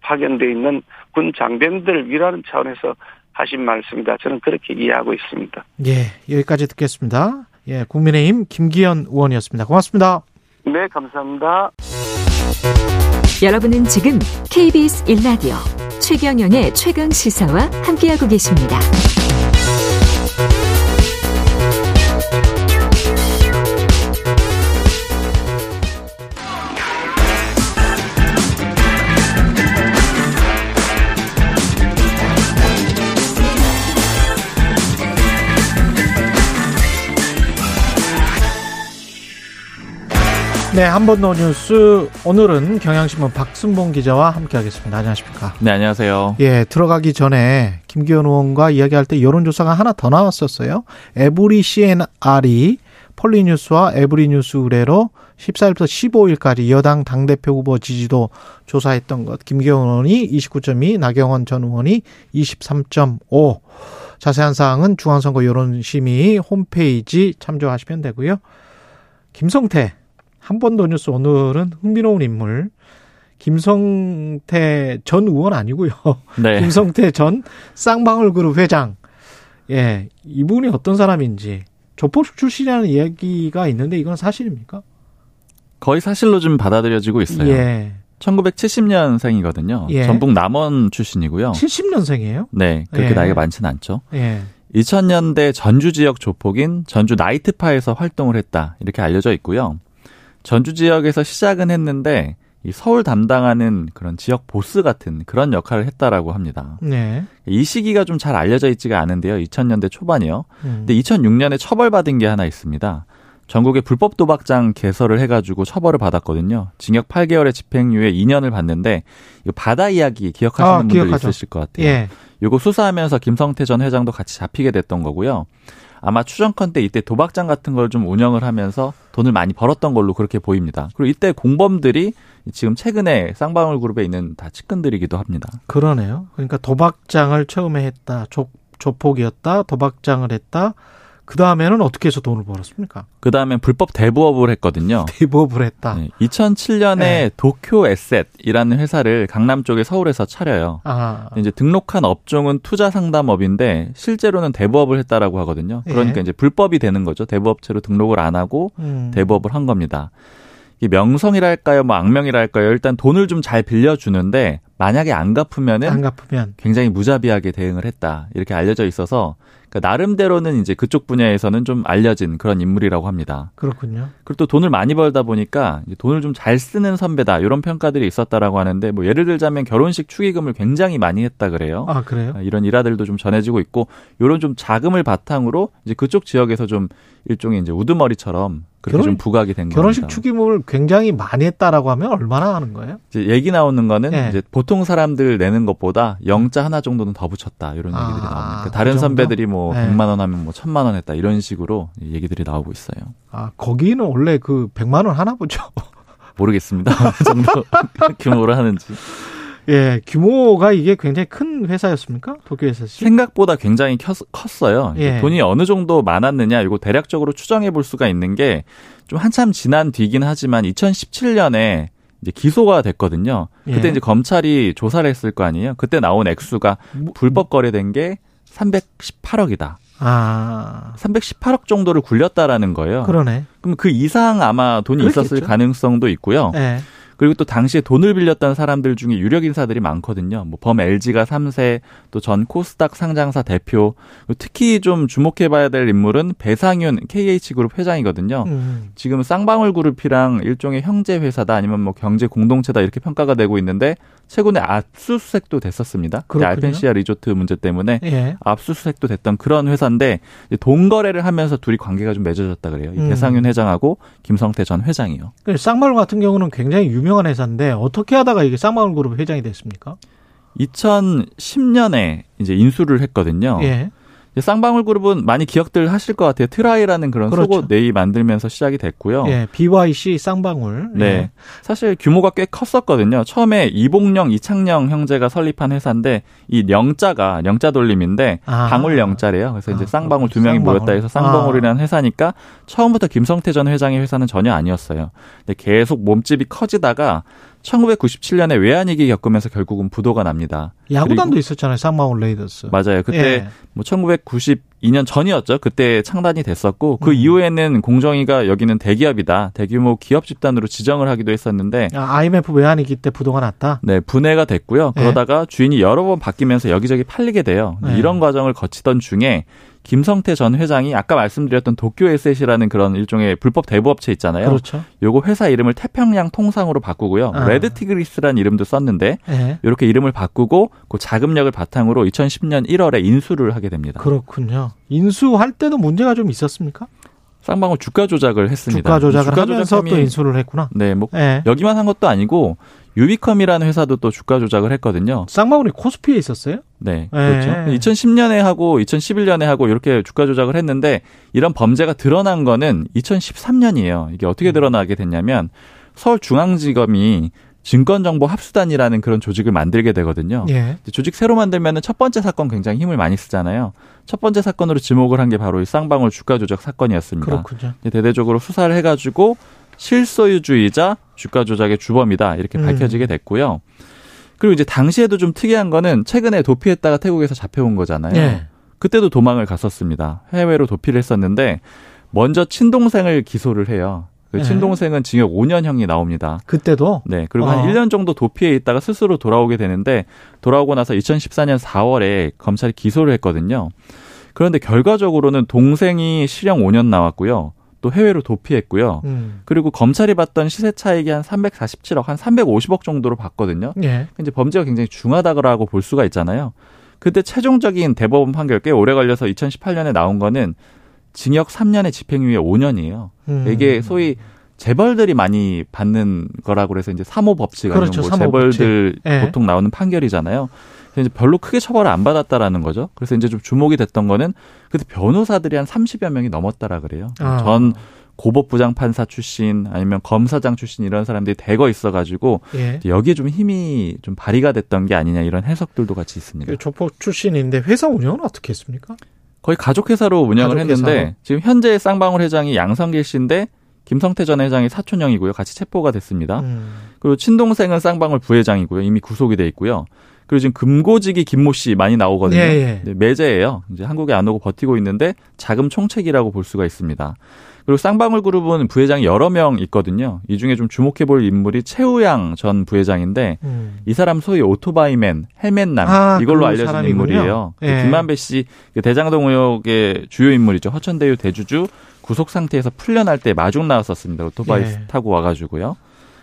파견돼 있는 군 장병들을 위로하는 차원에서 하신 말씀이다. 저는 그렇게 이해하고 있습니다. 예. 여기까지 듣겠습니다. 예. 국민의힘 김기현 의원이었습니다. 고맙습니다. 네, 감사합니다. 여러분은 지금 KBS 1라디오 최경영의 최강 시사와 함께하고 계십니다. 네, 한 번 더 뉴스. 오늘은 경향신문 박순봉 기자와 함께하겠습니다. 안녕하십니까? 네, 안녕하세요. 예, 들어가기 전에 김기현 의원과 이야기할 때 여론조사가 하나 더 나왔었어요. 에브리 CNR이 폴리뉴스와 에브리뉴스 의뢰로 14일부터 15일까지 여당 당대표 후보 지지도 조사했던 것. 김기현 의원이 29.2, 나경원 전 의원이 23.5. 자세한 사항은 중앙선거 여론심의 홈페이지 참조하시면 되고요. 김성태 한 번 더 뉴스 오늘은 흥미로운 인물 김성태 전 의원 아니고요. [laughs] 네. 김성태 전 쌍방울 그룹 회장. 예, 이분이 어떤 사람인지 조폭 출신이라는 이야기가 있는데 이건 사실입니까? 거의 사실로 좀 받아들여지고 있어요. 예. 1970년생이거든요. 예. 전북 남원 출신이고요. 70년생이에요? 네, 그렇게 예. 나이가 많지는 않죠. 예. 2000년대 전주 지역 조폭인 전주 나이트파에서 활동을 했다. 이렇게 알려져 있고요. 전주 지역에서 시작은 했는데 이 서울 담당하는 그런 지역 보스 같은 그런 역할을 했다라고 합니다. 네. 이 시기가 좀 잘 알려져 있지가 않은데요. 2000년대 초반이요. 음. 근데 2006년에 처벌받은 게 하나 있습니다. 전국에 불법 도박장 개설을 해가지고 처벌을 받았거든요. 징역 8개월의 집행유예 2년을 받는데 이거 바다 이야기 기억하시는 아, 분들 기억하죠. 있으실 것 같아요. 예. 요거 수사하면서 김성태 전 회장도 같이 잡히게 됐던 거고요. 아마 추정컨 때 이때 도박장 같은 걸 좀 운영을 하면서 돈을 많이 벌었던 걸로 그렇게 보입니다. 그리고 이때 공범들이 지금 최근에 쌍방울 그룹에 있는 다 측근들이기도 합니다. 그러네요. 그러니까 도박장을 처음에 했다. 조, 조폭이었다. 도박장을 했다. 그 다음에는 어떻게 해서 돈을 벌었습니까? 그 다음에 불법 대부업을 했거든요. [laughs] 대부업을 했다. 네, 2007년에 네. 도쿄 에셋이라는 회사를 강남 쪽에 서울에서 차려요. 아, 이제 등록한 업종은 투자 상담업인데 실제로는 대부업을 했다라고 하거든요. 그러니까 예. 이제 불법이 되는 거죠. 대부업체로 등록을 안 하고 음. 대부업을 한 겁니다. 이게 명성이랄까요, 뭐 악명이랄까요. 일단 돈을 좀 잘 빌려주는데 만약에 안 갚으면은 안 갚으면 굉장히 무자비하게 대응을 했다 이렇게 알려져 있어서 그러니까 나름대로는 이제 그쪽 분야에서는 좀 알려진 그런 인물이라고 합니다. 그렇군요. 그리고 또 돈을 많이 벌다 보니까 돈을 좀 잘 쓰는 선배다 이런 평가들이 있었다라고 하는데 뭐 예를 들자면 결혼식 축의금을 굉장히 많이 했다 그래요. 아 그래요? 아, 이런 일화들도 좀 전해지고 있고 이런 좀 자금을 바탕으로 이제 그쪽 지역에서 좀 일종의 이제 우두머리처럼 그렇게 결혼- 좀 부각이 된 결혼식 겁니다. 축의금을 굉장히 많이 했다라고 하면 얼마나 하는 거예요? 이제 얘기 나오는 거는 네. 이제 보통 사람들 내는 것보다 영자 하나 정도는 더 붙였다 이런 아, 얘기들이 나옵니다. 그 다른 정도? 선배들이 뭐 네. 100만 원 하면 뭐 1000만 원 했다 이런 식으로 얘기들이 나오고 있어요. 아 거기는 원래 그 100만 원 하나 보죠. 모르겠습니다. 어느 [laughs] 정도 [laughs] 규모로 하는지. 예, 규모가 이게 굉장히 큰 회사였습니까? 도쿄에서 생각보다 굉장히 컸. 이제 예. 돈이 어느 정도 많았느냐 이거 대략적으로 추정해 볼 수가 있는 게 좀 한참 지난 뒤긴 하지만 2017년에 이제 기소가 됐거든요. 그때 예. 이제 검찰이 조사를 했을 거 아니에요. 그때 나온 액수가 뭐- 불법 거래된 게 318억이다. 아 318억 정도를 굴렸다라는 거예요. 그러네. 그럼 그 이상 아마 돈이 그렇겠죠. 있었을 가능성도 있고요. 예. 그리고 또 당시에 돈을 빌렸던 사람들 중에 유력 인사들이 많거든요. 뭐 범 LG가 3세, 또 전 코스닥 상장사 대표. 특히 좀 주목해봐야 될 인물은 배상윤 KH그룹 회장이거든요. 음. 지금 쌍방울 그룹이랑 일종의 형제 회사다 아니면 뭐 경제 공동체다 이렇게 평가가 되고 있는데 최근에 압수수색도 됐었습니다. 알펜시아 리조트 문제 때문에 예. 압수수색도 됐던 그런 회사인데 돈 거래를 하면서 둘이 관계가 좀 맺어졌다 그래요. 이 음. 배상윤 회장하고 김성태 전 회장이요. 그 쌍마을 같은 경우는 굉장히 유명한 회사인데 어떻게 하다가 이게 쌍마을 그룹 회장이 됐습니까? 2010년에 이제 인수를 했거든요. 예. 쌍방울 그룹은 많이 기억들 하실 것 같아요. 트라이라는 그런 그렇죠. 속옷 내의 만들면서 시작이 됐고요. 예. BYC 쌍방울. 네. 예. 사실 규모가 꽤 컸었거든요. 처음에 이봉녕, 이창녕 형제가 설립한 회사인데 이 영자가 영자 돌림인데 아. 방울 영자래요. 그래서 이제 아, 쌍방울 두 명이 쌍방울. 모였다 해서 쌍방울이라는 회사니까 처음부터 김성태 전 회장의 회사는 전혀 아니었어요. 근데 계속 몸집이 커지다가 1997년에 외환위기 겪으면서 결국은 부도가 납니다. 야구단도 있었잖아요. 쌍방울 레이더스. 맞아요. 그때 예. 뭐 1992년 전이었죠. 그때 창단이 됐었고 그 음. 이후에는 공정위가 여기는 대기업이다. 대규모 기업 집단으로 지정을 하기도 했었는데 아, IMF 외환위기 때 부도가 났다. 네, 분해가 됐고요. 네. 그러다가 주인이 여러 번 바뀌면서 여기저기 팔리게 돼요. 네. 이런 과정을 거치던 중에 김성태 전 회장이 아까 말씀드렸던 도쿄 에셋이라는 그런 일종의 불법 대부업체 있잖아요. 그렇죠. 요거 회사 이름을 태평양 통상으로 바꾸고요. 아. 레드 티그리스라는 이름도 썼는데 예. 이렇게 이름을 바꾸고 그 자금력을 바탕으로 2010년 1월에 인수를 하게 됩니다. 그렇군요. 인수할 때도 문제가 좀 있었습니까? 쌍방울 주가 조작을 했습니다. 주가 조작을 주가 하면서 또 인수를 했구나. 네, 뭐 예. 여기만 한 것도 아니고 유비컴이라는 회사도 또 주가 조작을 했거든요. 쌍마을이 코스피에 있었어요? 네, 네. 그렇죠. 2010년에 하고 2011년에 하고 이렇게 주가 조작을 했는데 이런 범죄가 드러난 거는 2013년이에요. 이게 음. 어떻게 드러나게 됐냐면 서울중앙지검이 증권정보 합수단이라는 그런 조직을 만들게 되거든요. 예. 조직 새로 만들면은 첫 번째 사건 굉장히 힘을 많이 쓰잖아요. 첫 번째 사건으로 지목을 한 게 바로 이 쌍방울 주가 조작 사건이었습니다. 그렇군요. 대대적으로 수사를 해가지고 실소유주의자 주가 조작의 주범이다 이렇게 음. 밝혀지게 됐고요. 그리고 이제 당시에도 좀 특이한 거는 최근에 도피했다가 태국에서 잡혀온 거잖아요. 예. 그때도 도망을 갔었습니다. 해외로 도피를 했었는데 먼저 친동생을 기소를 해요. 그 네. 친동생은 징역 5년형이 나옵니다. 그때도 네. 그리고 어. 한 1년 정도 도피해 있다가 스스로 돌아오게 되는데 돌아오고 나서 2014년 4월에 검찰이 기소를 했거든요. 그런데 결과적으로는 동생이 실형 5년 나왔고요. 또 해외로 도피했고요. 음. 그리고 검찰이 봤던 시세 차익이 한 347억, 한 350억 정도로 봤거든요. 예. 이제 범죄가 굉장히 중하다고 볼 수가 있잖아요. 그때 최종적인 대법원 판결 꽤 오래 걸려서 2018년에 나온 거는 징역 3년에 집행유예 5년이에요. 음. 이게 소위 재벌들이 많이 받는 거라고 그래서 이제 사모 법칙 아니면 그렇죠, 뭐 사모 재벌들 법칙. 예. 보통 나오는 판결이잖아요. 그래서 이제 별로 크게 처벌을 안 받았다라는 거죠. 그래서 이제 좀 주목이 됐던 거는 그때 변호사들이 한 30여 명이 넘었다라 그래요. 아. 전 고법 부장 판사 출신 아니면 검사장 출신 이런 사람들이 대거 있어가지고 예. 여기에 좀 힘이 좀 발휘가 됐던 게 아니냐 이런 해석들도 같이 있습니다. 그 조폭 출신인데 회사 운영은 어떻게 했습니까? 거의 가족회사로 운영을 가족회사로? 했는데 지금 현재 쌍방울 회장이 양성길 씨인데 김성태 전 회장이 사촌형이고요. 같이 체포가 됐습니다. 음. 그리고 친동생은 쌍방울 부회장이고요. 이미 구속이 돼 있고요. 그리고 지금 금고지기 김모 씨 많이 나오거든요. 예, 예. 네, 매제예요. 이제 한국에 안 오고 버티고 있는데 자금 총책이라고 볼 수가 있습니다. 그리고 쌍방울 그룹은 부회장이 여러 명 있거든요. 이 중에 좀 주목해 볼 인물이 최우양 전 부회장인데 음. 이 사람 소위 오토바이맨, 헬멧남 아, 이걸로 그 알려진 사람이군요. 인물이에요. 그 예. 김만배 씨그 대장동 의혹의 주요 인물이죠. 허천대유 대주주 구속 상태에서 풀려날 때 마중 나왔었습니다. 오토바이 예. 타고 와가지고요.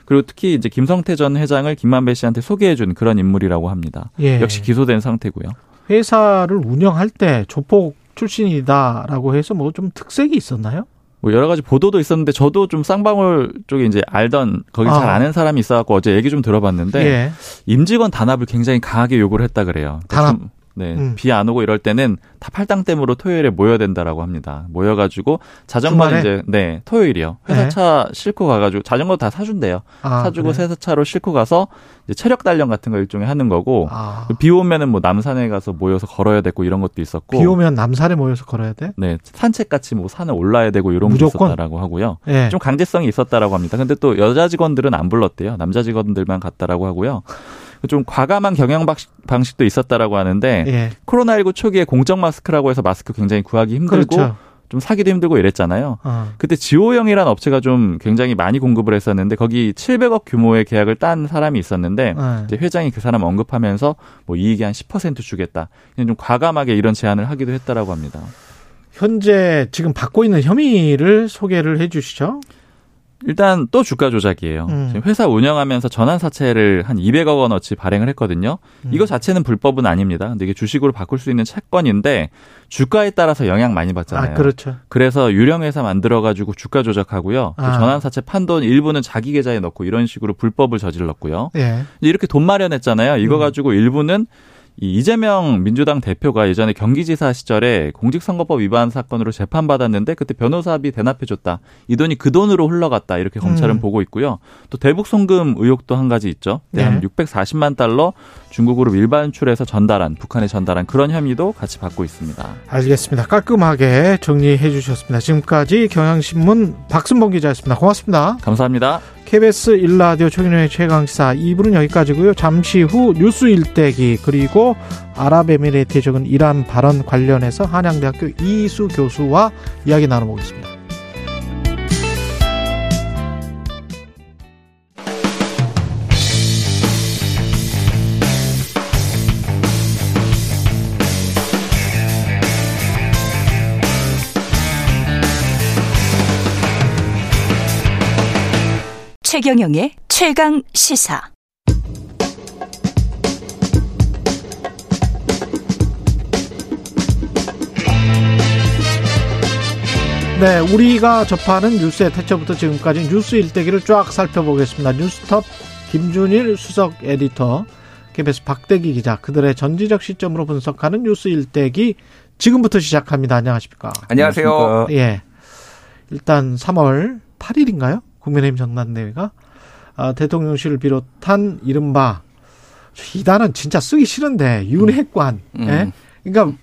그리고 특히 이제 김성태 전 회장을 김만배 씨한테 소개해준 그런 인물이라고 합니다. 예. 역시 기소된 상태고요. 회사를 운영할 때 조폭 출신이다라고 해서 뭐 좀 특색이 있었나요? 뭐 여러 가지 보도도 있었는데 저도 좀 쌍방울 쪽에 이제 알던 거기 잘 아. 아는 사람이 있어갖고 어제 얘기 좀 들어봤는데 예. 임직원 단합을 굉장히 강하게 요구를 했다 그래요. 단합? 좀, 네. 음. 비안 오고 이럴 때는 다 팔당댐으로 토요일에 모여야 된다라고 합니다. 모여가지고 자전거? 이제 네 토요일이요. 회사 네. 차 싣고 가가지고 자전거 다 사준대요. 아, 사주고 그래? 세차로 싣고 가서 이제 체력 단련 같은 거 일종의 하는 거고 아, 비 오면은 뭐 남산에 가서 모여서 걸어야 되고 이런 것도 있었고. 비 오면 남산에 모여서 걸어야 돼? 네 산책 같이 뭐 산에 올라야 되고 이런 게 무조건? 있었다라고 하고요. 예. 좀 강제성이 있었다라고 합니다. 근데 또 여자 직원들은 안 불렀대요. 남자 직원들만 갔다라고 하고요. 좀 과감한 경영 방식- 방식 도 있었다라고 하는데 예. 코로나19 초기에 공적 마스크라고 해서 마스크 굉장히 구하기 힘들고 그렇죠. 좀 사기도 힘들고 이랬잖아요. 어. 그때 지호영이라는 업체가 좀 굉장히 많이 공급을 했었는데 거기 700억 규모의 계약을 딴 사람이 있었는데 예. 이제 회장이 그 사람 언급하면서 뭐 이익이 한 10% 주겠다. 그냥 좀 과감하게 이런 제안을 하기도 했다라고 합니다. 현재 지금 받고 있는 혐의를 소개를 해 주시죠. 일단 또 주가 조작이에요. 음. 지금 회사 운영하면서 전환 사채를 한 200억 원어치 발행을 했거든요. 음. 이거 자체는 불법은 아닙니다. 근데 이게 주식으로 바꿀 수 있는 채권인데 주가에 따라서 영향 많이 받잖아요. 아, 그렇죠. 그래서 유령 회사 만들어 가지고 주가 조작하고요. 또 아. 전환 사채 판돈 일부는 자기 계좌에 넣고 이런 식으로 불법을 저질렀고요. 예. 이렇게 돈 마련했잖아요. 이거 음. 가지고 일부는 이 이재명 민주당 대표가 예전에 경기지사 시절에 공직선거법 위반 사건으로 재판받았는데 그때 변호사비 대납해줬다. 이 돈이 그 돈으로 흘러갔다. 이렇게 검찰은 음. 보고 있고요. 또 대북 송금 의혹도 한 가지 있죠. 네, 네. 한 640만 달러 중국으로 일반출해서 전달한 북한에 전달한 그런 혐의도 같이 받고 있습니다. 알겠습니다. 깔끔하게 정리해 주셨습니다. 지금까지 경향신문 박순봉 기자였습니다. 고맙습니다. 감사합니다. KBS 일라디오 최경영의 최강시사 2부는 여기까지고요. 잠시 후 뉴스 일대기 그리고 아랍에미레이트에 적은 이란 발언 관련해서 한양대학교 이수 교수와 이야기 나눠보겠습니다. 최경영의 최강 시사. 네, 우리가 접하는 뉴스의 태초부터 지금까지 뉴스 일대기를 쫙 살펴보겠습니다. 뉴스톱 김준일 수석 에디터, KBS 박대기 기자, 그들의 전지적 시점으로 분석하는 뉴스 일대기 지금부터 시작합니다. 안녕하십니까? 안녕하세요. 예. 일단 3월 8일인가요? 국민의힘 전당대회가 아, 대통령실을 비롯한 이른바 이 단은 진짜 쓰기 싫은데 윤핵관. 음. 예? 그러니까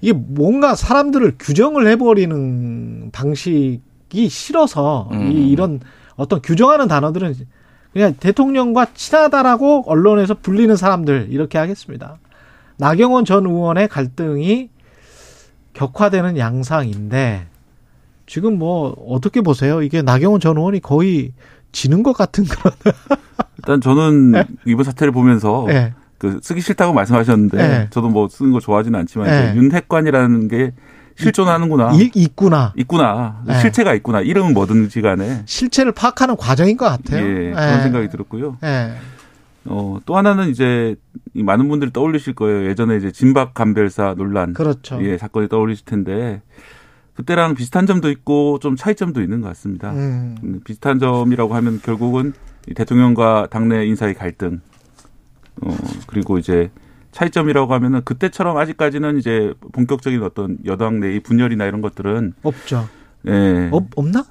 이게 뭔가 사람들을 규정을 해버리는 방식이 싫어서 음. 이, 이런 어떤 규정하는 단어들은 그냥 대통령과 친하다라고 언론에서 불리는 사람들 이렇게 하겠습니다. 나경원 전 의원의 갈등이 격화되는 양상인데 지금 뭐 어떻게 보세요? 이게 나경원 전 의원이 거의 지는 것 같은 그런. [laughs] 일단 저는 네? 이번 사태를 보면서 네. 그 쓰기 싫다고 말씀하셨는데 네. 저도 뭐 쓰는 거 좋아하지는 않지만 네. 윤핵관이라는 게 실존하는구나. 이, 있구나. 있구나. 네. 실체가 있구나. 이름은 뭐든지 간에. 실체를 파악하는 과정인 것 같아요. 예, 그런 생각이 들었고요. 예. 어, 또 하나는 이제 많은 분들이 떠올리실 거예요. 예전에 이제 진박 감별사 논란. 그렇죠. 예, 사건이 떠올리실 텐데 그때랑 비슷한 점도 있고 좀 차이점도 있는 것 같습니다. 음. 비슷한 점이라고 하면 결국은 대통령과 당내 인사의 갈등. 어, 그리고 이제 차이점이라고 하면은 그때처럼 아직까지는 이제 본격적인 어떤 여당 내의 분열이나 이런 것들은 없죠. 예. 없, 없나?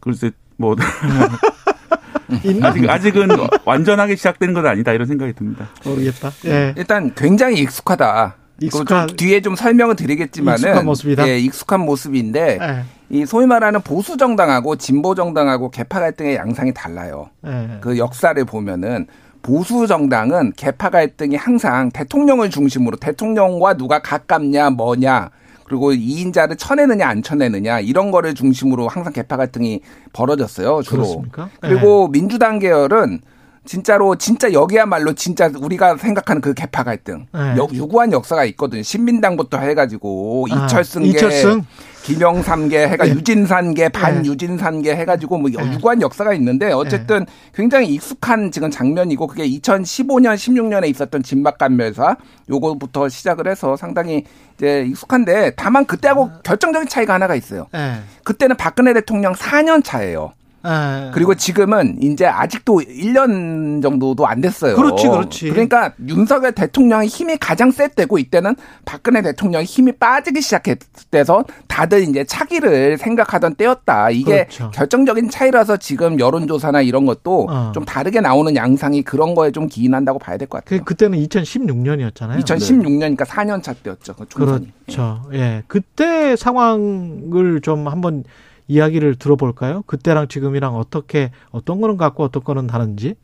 글쎄 뭐? [laughs] 아직 아직은 완전하게 시작된 건 아니다 이런 생각이 듭니다. 모르겠다. 예. 일단 굉장히 익숙하다. 익숙한 좀 뒤에 좀 설명을 드리겠지만은 익숙한 모습이다. 예, 익숙한 모습인데 예. 이 소위 말하는 보수 정당하고 진보 정당하고 개파 갈등의 양상이 달라요. 예. 그 역사를 보면은 보수 정당은 개파 갈등이 항상 대통령을 중심으로 대통령과 누가 가깝냐 뭐냐 그리고 이인자를 쳐내느냐 안 쳐내느냐 이런 거를 중심으로 항상 개파 갈등이 벌어졌어요 주로. 그렇습니까? 그리고 민주당 계열은 진짜로 진짜 여기야말로 진짜 우리가 생각하는 그 개파 갈등 네. 여- 유구한 역사가 있거든요. 신민당부터 해가지고 아, 이철승계, 이철승? 김영삼계 해가 네. 유진산계 반유진산계 해가지고 뭐 네. 유구한 역사가 있는데 어쨌든 굉장히 익숙한 지금 장면이고 그게 2015년 16년에 있었던 진박감멸사 요거부터 시작을 해서 상당히 이제 익숙한데 다만 그때하고 결정적인 차이가 하나가 있어요. 예. 그때는 박근혜 대통령 4년 차예요. 예. 그리고 지금은 이제 아직도 1년 정도도 안 됐어요. 그렇지, 그렇지. 그러니까 윤석열 대통령의 힘이 가장 셀 때고 이때는 박근혜 대통령의 힘이 빠지기 시작했대서 다들 이제 차기를 생각하던 때였다. 이게 그렇죠. 결정적인 차이라서 지금 여론조사나 이런 것도 어. 좀 다르게 나오는 양상이 그런 거에 좀 기인한다고 봐야 될 것 같아요. 그, 그때는 2016년이었잖아요. 2016년이니까 4년 차 때였죠. 그 총선이. 그렇죠. 예. 그때 상황을 좀 한번 이야기를 들어볼까요? 그때랑 지금이랑 어떻게 어떤 거는 같고 어떤 거는 다른지.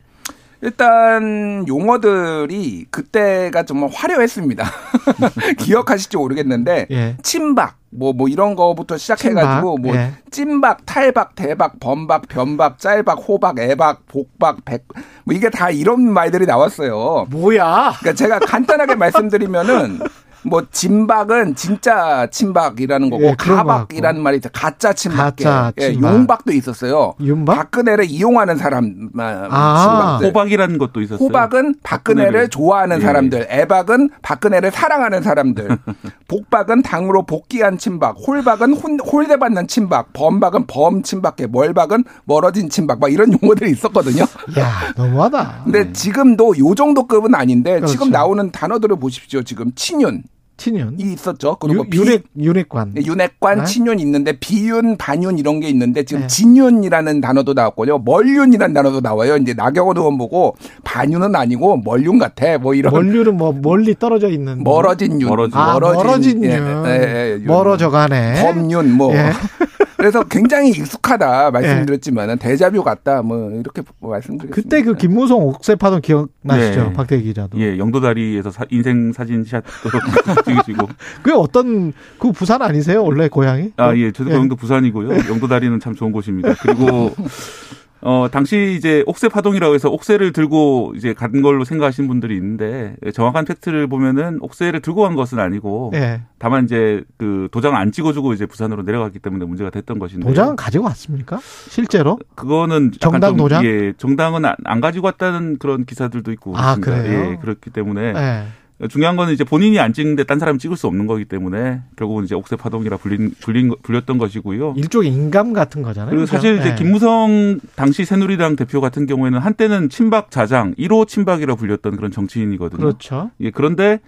일단 용어들이 그때가 정말 화려했습니다. [laughs] 기억하실지 모르겠는데 예. 친박 뭐뭐 이런 거부터 시작해가지고 친박, 뭐 예. 찐박, 탈박, 대박, 범박, 변박, 짤박, 호박, 애박, 복박, 백 뭐 이게 다 이런 말들이 나왔어요. 뭐야? 그러니까 제가 간단하게 [laughs] 말씀드리면은 뭐 진박은 진짜 친박이라는 거고 예, 가박이라는 말이 있어요. 가짜 친박, 가짜 예, 친박. 용박도 있었어요. 윤박? 박근혜를 이용하는 사람 아. 친박들. 호박이라는 것도 있었어요. 호박은 박근혜를 박근혜를. 좋아하는 예. 사람들, 애박은 박근혜를 사랑하는 사람들, [laughs] 복박은 당으로 복귀한 친박, 홀박은 혼, 홀대받는 친박, 범박은 범 친박계, 멀박은 멀어진 친박, 막 이런 용어들이 있었거든요. 야, 너무하다. 근데 지금도 요 정도 급은 아닌데 그렇죠. 지금 나오는 단어들을 보십시오. 지금 친윤이 친윤. 있었죠. 그리고 유, 비- 윤핵, 윤핵관. 네, 윤핵관, 네? 친윤 있는데 비윤, 반윤 이런 게 있는데 지금 네. 진윤이라는 단어도 나왔고요. 멀윤이라는 단어도 나와요. 이제 나경원 의원 보고 반윤은 아니고 멀윤 같아. 뭐 이런 멀류는 뭐 멀리 떨어져 있는. 멀어진 윤, 멀어진. 아, 멀어진 윤. 예, 예, 예, 윤. 멀어져 가네. 범윤 뭐. [laughs] 예. 그래서 굉장히 [laughs] 익숙하다 말씀드렸지만은 대자뷰 같다 뭐 이렇게 말씀드렸습니다. 그때 그 김무성 옥새 파동 기억나시죠? 네. 박대기 기자도. 예, 영도다리에서 사- 인생 사진샷도 [laughs] 찍으시고. 그 어떤 그 부산 아니세요? 원래 고향이? 아, 예, 저도 예. 경도 부산이고요. 영도다리는 참 좋은 곳입니다. 그리고 [laughs] 어, 당시 이제 옥새 파동이라고 해서 옥새를 들고 이제 간 걸로 생각하시는 분들이 있는데 정확한 팩트를 보면은 옥새를 들고 간 것은 아니고 예. 다만 이제 그 도장을 안 찍어주고 이제 부산으로 내려갔기 때문에 문제가 됐던 것인데 도장은 가지고 왔습니까? 실제로? 그거는 정당 좀, 도장? 예, 정당은 안, 안 가지고 왔다는 그런 기사들도 있고 아, 그렇습니다. 그래요? 예, 그렇기 때문에 예. 중요한 거는 이제 본인이 안 찍는데 딴 사람이 찍을 수 없는 거기 때문에 결국은 이제 옥새 파동이라 불린, 불린 거- 불렸던 것이고요. 일종의 인감 같은 거잖아요. 그리고 그죠? 사실 이제 예. 김무성 당시 새누리당 대표 같은 경우에는 한때는 친박 자장 1호 친박이라 불렸던 그런 정치인이거든요. 그렇죠. 예, 그런데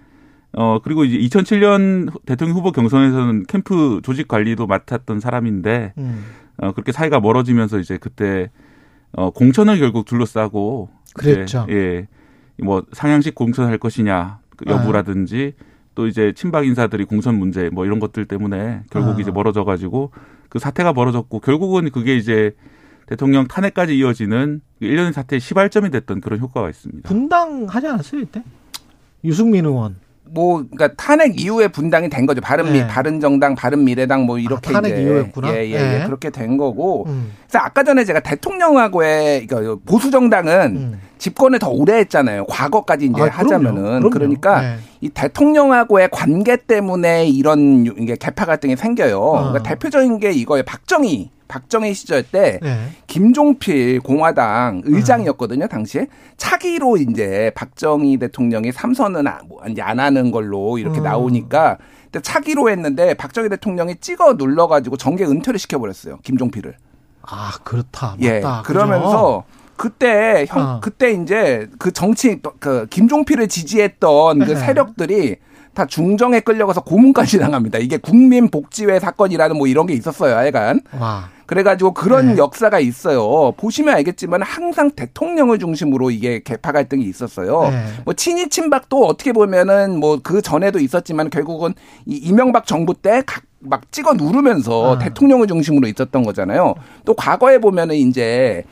어 그리고 이제 2007년 대통령 후보 경선에서는 캠프 조직 관리도 맡았던 사람인데 음. 어 그렇게 사이가 멀어지면서 이제 그때 어 공천을 결국 둘러싸고 그랬죠. 예. 뭐 상향식 공천할 것이냐. 여부라든지 또 이제 친박 인사들이 공천 문제 뭐 이런 것들 때문에 결국 아. 이제 멀어져 가지고 그 사태가 벌어졌고 결국은 그게 이제 대통령 탄핵까지 이어지는 그 일련의 사태의 시발점이 됐던 그런 효과가 있습니다. 분당하지 않았어요, 이때? 유승민 의원. 뭐 그러니까 탄핵 이후에 분당이 된 거죠. 바른 미 네. 바른 정당, 바른 미래당 뭐 이렇게 아, 탄핵 이제 이후였구나. 예, 예, 예. 네. 그렇게 된 거고. 음. 그래서 아까 전에 제가 대통령하고의 그러니까 보수 정당은 음. 집권을 더 오래 했잖아요. 과거까지 이제 아. 하자면은 그럼요. 그러니까 네. 이 대통령하고의 관계 때문에 이런 유- 이게 개파 갈등이 생겨요. 아. 그러니까 대표적인 게 이거예요. 박정희 박정희 시절 때 네. 김종필 공화당 의장이었거든요, 당시에. 차기로 이제 박정희 대통령이 삼선은 아- 뭐 이제 안 하는 걸로 이렇게 음. 나오니까 근데 차기로 했는데 박정희 대통령이 찍어 눌러가지고 정계 은퇴를 시켜버렸어요, 김종필을. 아 그렇다. 예. 맞다. 그러면서 그 때 형 어. 그때 이제 그 정치 그 김종필을 지지했던 그 네. 세력들이 다 중정에 끌려가서 고문까지 당합니다. 이게 국민복지회 사건이라는 뭐 이런 게 있었어요, 하여간. 와. 그래가지고 그런 네. 역사가 있어요. 보시면 알겠지만 항상 대통령을 중심으로 이게 개파 갈등이 있었어요. 네. 뭐 친이 친박도 어떻게 보면은 뭐 그 전에도 있었지만 결국은 이 이명박 정부 때각 막 찍어 누르면서 아. 대통령을 중심으로 있었던 거잖아요. 또 과거에 보면은 이제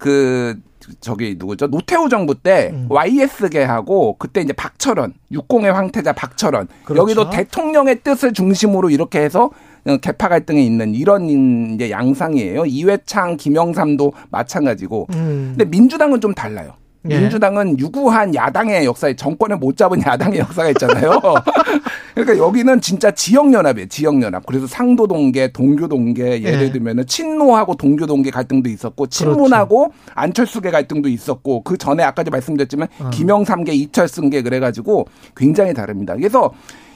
그 저기 누구죠? 노태우 정부 때 음. YS계하고 그때 이제 박철원, 육공의 황태자 박철원 그렇죠. 여기도 대통령의 뜻을 중심으로 이렇게 해서 어, 개파 갈등이 있는 이런 이제 양상이에요. 이회창, 김영삼도 마찬가지고. 음. 근데 민주당은 좀 달라요. 예. 민주당은 유구한 야당의 역사에 정권을 못 잡은 야당의 역사가 있잖아요. [laughs] 그러니까 여기는 진짜 지역 연합이에요. 지역 연합. 그래서 상도 동계, 동교 동계 예를 예. 들면은 친노하고 동교 동계 갈등도 있었고 친문하고 안철수계 갈등도 있었고 그 전에 아까 도 말씀드렸지만 어. 김영삼계, 이철승계 그래가지고 굉장히 다릅니다. 그래서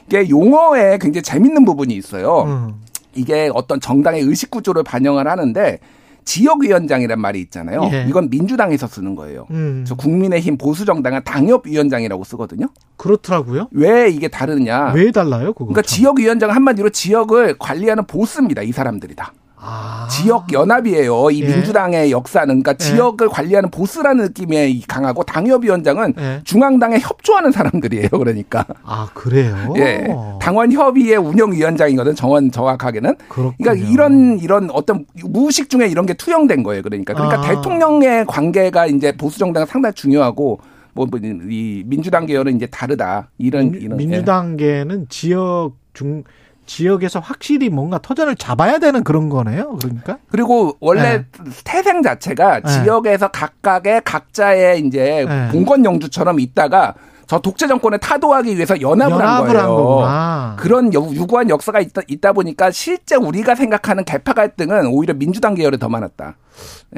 이게 용어에 굉장히 재밌는 부분이 있어요. 음. 이게 어떤 정당의 의식 구조를 반영을 하는데 지역위원장이란 말이 있잖아요. 예. 이건 민주당에서 쓰는 거예요. 음. 저 국민의힘 보수 정당은 당협위원장이라고 쓰거든요. 그렇더라고요. 왜 이게 다르냐? 왜 달라요, 그거? 그러니까 지역위원장 한마디로 지역을 관리하는 보스입니다. 이 사람들이 다. 아. 지역 연합이에요. 이 예. 민주당의 역사는 그러니까 예. 지역을 관리하는 보스라는 느낌이 강하고 당협위원장은 예. 중앙당에 협조하는 사람들이에요. 그러니까 아, 그래요? 예 당원 협의회 운영위원장이거든 정원 정확하게는 그렇군요. 그러니까 이런 이런 어떤 무의식 중에 이런 게 투영된 거예요. 그러니까 그러니까 아. 대통령의 관계가 이제 보수 정당은 상당히 중요하고 뭐이 민주당 계열은 이제 다르다 이런 민, 이런 예. 민주당 계는 지역 중 지역에서 확실히 뭔가 터전을 잡아야 되는 그런 거네요. 그러니까 그리고 원래 네. 태생 자체가 네. 지역에서 각각의 각자의 이제 네. 공건 영주처럼 있다가 저 독재 정권을 타도하기 위해서 연합을, 한 연합을 거예요. 한. 그런 여- 유구한 역사가 있다, 있다 보니까 실제 우리가 생각하는 개파 갈등은 오히려 민주당 계열에 더 많았다.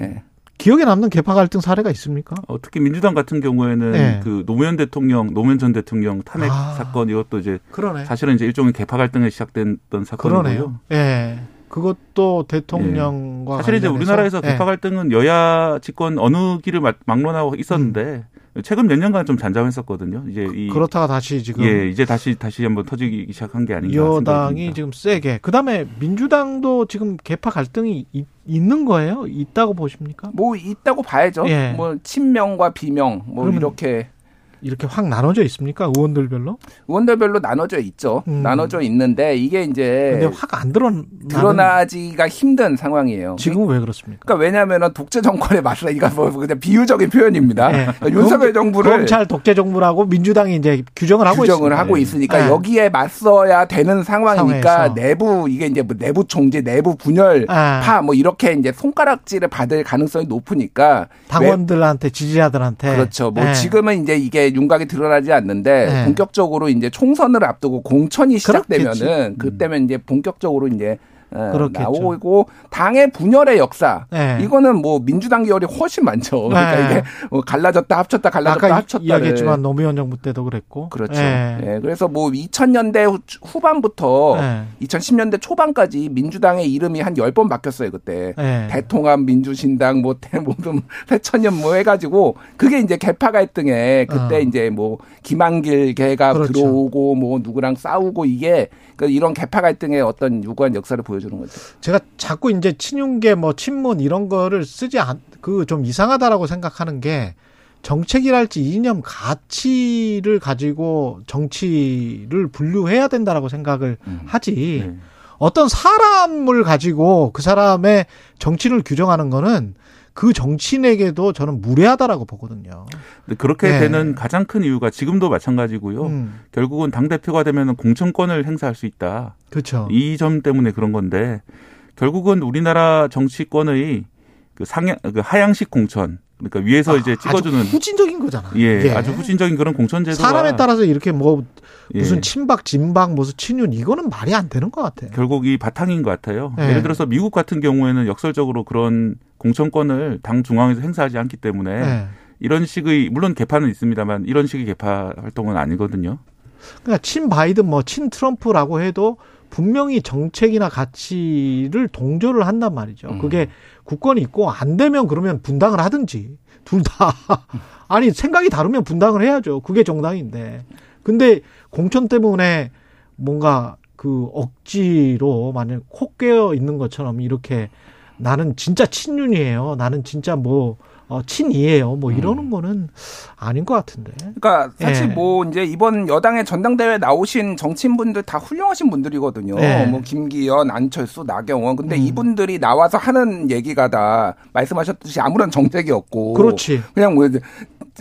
예. 기억에 남는 개파 갈등 사례가 있습니까? 어, 특히 민주당 같은 경우에는 네. 그 노무현 대통령, 노무현 전 대통령 탄핵 아. 사건 이것도 이제 그러네. 사실은 이제 일종의 개파 갈등에 시작됐던 사건이고요. 예. 그것도 대통령과 사실 이제 우리나라에서 예. 개파 갈등은 여야 집권 어느 길을 막- 막론하고 있었는데 최근 몇 년간 좀 잔잠했었거든요. 이제 이 그렇다가 다시 지금 예 이제 다시 다시 한번 터지기 시작한 게 아닌가 여당이. 지금 세게. 그다음에 민주당도 지금 개파 갈등이 있, 는 거예요? 있다고 보십니까? 뭐 있다고 봐야죠. 예. 뭐 친명과 비명 뭐 이렇게 이렇게 확 나눠져 있습니까? 의원들별로? 의원들별로 나눠져 있죠. 음. 나눠져 있는데 이게 이제 근데 확 안 드러 드러나지가 힘든 상황이에요. 지금은 왜 그렇습니까? 그러니까 왜냐하면 독재 정권에 맞서 이거 뭐 그냥 비유적인 표현입니다. 예. 그러니까 윤석열 정부를 검찰 독재 정부라고 민주당이 이제 규정을 하고 규정을 있습니다. 하고 있으니까 예. 여기에 맞서야 되는 상황이니까 상황에서. 내부 이게 이제 뭐 내부 총재, 내부 분열 아. 파뭐 이렇게 이제 손가락질을 받을 가능성이 높으니까 당원들한테 지지자들한테 그렇죠. 뭐 예. 지금은 이제 이게 윤곽이 드러나지 않는데 네. 본격적으로 이제 총선을 앞두고 공천이 시작되면은 그렇겠지. 음. 그때면 이제 본격적으로 이제 어, 그렇겠죠. 나오고 당의 분열의 역사 네. 이거는 뭐 민주당 계열이 훨씬 많죠. 그러니까 네. 이게 뭐 갈라졌다 합쳤다 갈라졌다 아까 합쳤다 이야기했지만 노무현 정부 때도 그랬고 그렇죠. 예. 예, 그래서 뭐 2000년대 후반부터 예. 2010년대 초반까지 민주당의 이름이 한 10번 바뀌었어요, 그때. 예. 대통합 민주신당 뭐 대- 무슨 새천년 뭐 해가지고 그게 이제 개파 갈등에 그때 어. 이제 뭐 김한길 개가 그렇죠. 들어오고 뭐 누구랑 싸우고 이게 그 이런 개파 갈등의 어떤 유구한 역사를 보여 주는 거죠. 제가 자꾸 이제 친윤계 뭐 친문 이런 거를 쓰지 않 그 좀 이상하다라고 생각하는 게 정책이랄지 이념 가치를 가지고 정치를 분류해야 된다라고 생각을 음. 하지. 네. 어떤 사람을 가지고 그 사람의 정치를 규정하는 거는 그 정치인에게도 저는 무례하다라고 보거든요. 근데 그렇게 네. 되는 가장 큰 이유가 지금도 마찬가지고요. 음. 결국은 당 대표가 되면 공천권을 행사할 수 있다. 그렇죠. 이 점 때문에 그런 건데 결국은 우리나라 정치권의 그 상향 그 하향식 공천 그러니까 위에서 이제 찍어주는 아주 후진적인 거잖아. 예, 이게. 아주 후진적인 그런 공천 제도가 사람에 따라서 이렇게 뭐 무슨 예. 친박, 진박, 무슨 친윤 이거는 말이 안 되는 것 같아요. 결국 이 바탕인 것 같아요. 네. 예를 들어서 미국 같은 경우에는 역설적으로 그런 공천권을 당 중앙에서 행사하지 않기 때문에 네. 이런 식의 물론 개파는 있습니다만 이런 식의 개파 활동은 아니거든요. 그러니까 친 바이든 뭐 친 트럼프라고 해도 분명히 정책이나 가치를 동조를 한단 말이죠. 음. 그게 국권이 있고 안 되면 그러면 분당을 하든지 둘 다 [laughs] 아니 생각이 다르면 분당을 해야죠. 그게 정당인데. 근데 공천 때문에 뭔가 그 억지로 만약 콕 깨어 있는 것처럼 이렇게 나는 진짜 친윤이에요. 나는 진짜 뭐 어, 친이에요. 뭐 이러는 거는 아닌 것 같은데. 그러니까 사실 예. 뭐 이제 이번 여당의 전당대회 나오신 정치인분들 다 훌륭하신 분들이거든요. 예. 뭐 김기현, 안철수, 나경원. 근데 음. 이분들이 나와서 하는 얘기가 다 말씀하셨듯이 아무런 정책이 없고 그렇지. 그냥 뭐,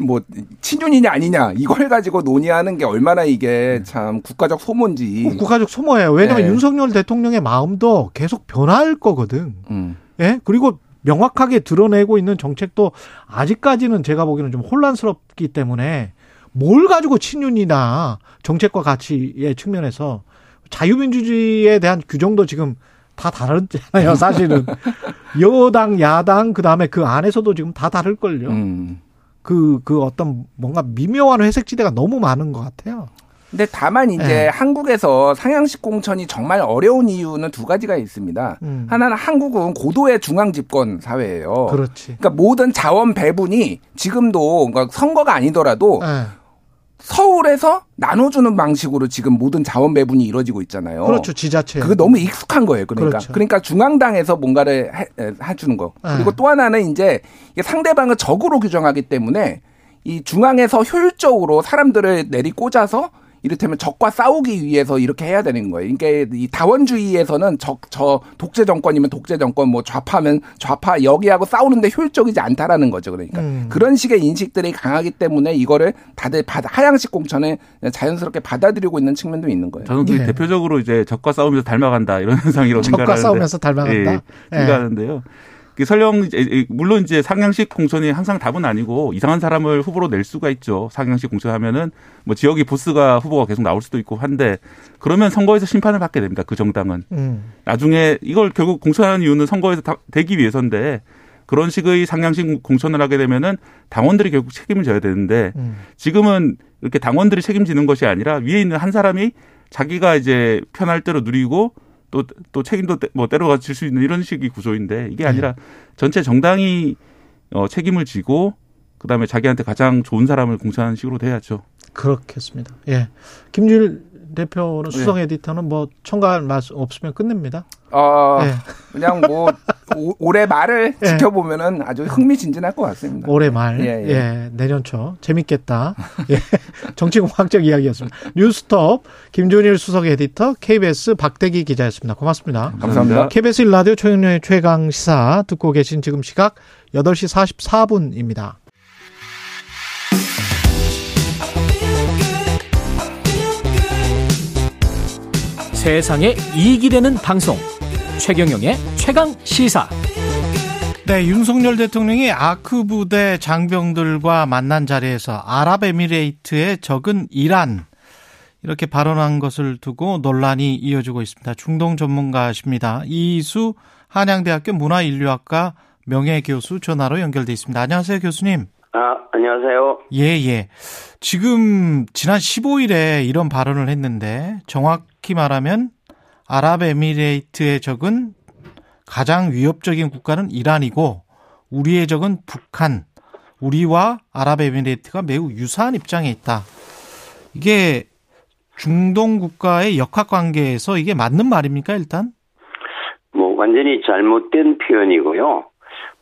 뭐 친윤이냐 아니냐 이걸 가지고 논의하는 게 얼마나 이게 참 국가적 소모인지. 국가적 소모예요. 왜냐하면 네. 윤석열 대통령의 마음도 계속 변할 거거든. 음. 예? 그리고 명확하게 드러내고 있는 정책도 아직까지는 제가 보기에는 좀 혼란스럽기 때문에 뭘 가지고 친윤이나 정책과 가치의 측면에서 자유민주주의에 대한 규정도 지금 다 다르잖아요, 사실은. [laughs] 여당, 야당, 그 다음에 그 안에서도 지금 다 다를걸요. 음. 그, 그 어떤 뭔가 미묘한 회색지대가 너무 많은 것 같아요. 근데 다만 이제 네. 한국에서 상향식 공천이 정말 어려운 이유는 두 가지가 있습니다. 음. 하나는 한국은 고도의 중앙 집권 사회예요. 그렇지. 그러니까 모든 자원 배분이 지금도 그러니까 선거가 아니더라도 예. 서울에서 나눠주는 방식으로 지금 모든 자원 배분이 이루어지고 있잖아요. 그렇죠. 지자체. 그거 너무 익숙한 거예요. 그러니까 그렇죠. 그러니까 중앙당에서 뭔가를 해, 해- 해주는 거. 네. 그리고 또 하나는 이제 상대방을 적으로 규정하기 때문에 이 중앙에서 효율적으로 사람들을 내리 꽂아서 이를테면 적과 싸우기 위해서 이렇게 해야 되는 거예요. 그러니까 이 다원주의에서는 적, 저 독재 정권이면 독재 정권, 뭐 좌파면 좌파 여기하고 싸우는데 효율적이지 않다라는 거죠. 그러니까 음. 그런 식의 인식들이 강하기 때문에 이거를 다들 받아, 하향식 공천에 자연스럽게 받아들이고 있는 측면도 있는 거예요. 저는 그 예. 대표적으로 이제 적과 싸우면서 닮아간다 이런 [laughs] 현상이라고 적과 생각하는데 싸우면서 닮아간다? 예, 예. 생각하는데요. 그 설령 이제 물론 이제 상향식 공천이 항상 답은 아니고 이상한 사람을 후보로 낼 수가 있죠. 상향식 공천하면은 뭐 지역의 보스가 후보가 계속 나올 수도 있고 한데 그러면 선거에서 심판을 받게 됩니다. 그 정당은 음. 나중에 이걸 결국 공천하는 이유는 선거에서 다- 되기 위해서인데 그런 식의 상향식 공천을 하게 되면은 당원들이 결국 책임을 져야 되는데 음. 지금은 이렇게 당원들이 책임지는 것이 아니라 위에 있는 한 사람이 자기가 이제 편할 대로 누리고 또, 또 책임도 때- 뭐 때려가 질 수 있는 이런 식의 구조인데 이게 아니라 전체 정당이 어, 책임을 지고 그다음에 자기한테 가장 좋은 사람을 공천하는 식으로 돼야죠. 그렇겠습니다. 예. 김준일 대표는 네. 수석 에디터는 뭐 첨가할 말씀 없으면 끝냅니다. 어, 예. 그냥 뭐 오- 올해 말을 예. 지켜보면은 아주 흥미진진할 것 같습니다. 올해 말, 예, 예, 예. 내년 초 재밌겠다. [laughs] 예, 정치공학적 이야기였습니다. 뉴스톱 김준일 수석 에디터, KBS 박대기 기자였습니다. 고맙습니다. 감사합니다. KBS 일라디오 최영련의 최강 시사 듣고 계신 지금 시각 8시 44분입니다. 세상에 이익이 되는 방송 최경영의 최강 시사 네, 윤석열 대통령이 아크 부대 장병들과 만난 자리에서 아랍에미레이트의 적은 이란 이렇게 발언한 것을 두고 논란이 이어지고 있습니다. 중동 전문가십니다. 이수 한양대학교 문화인류학과 명예교수 전화로 연결돼 있습니다. 안녕하세요, 교수님. 아, 안녕하세요. 예, 예. 지금 지난 15일에 이런 발언을 했는데 정확 히 말하면 아랍에미레이트의 적은 가장 위협적인 국가는 이란이고 우리의 적은 북한, 우리와 아랍에미레이트가 매우 유사한 입장에 있다. 이게 중동 국가의 역학 관계에서 이게 맞는 말입니까, 일단? 뭐 완전히 잘못된 표현이고요.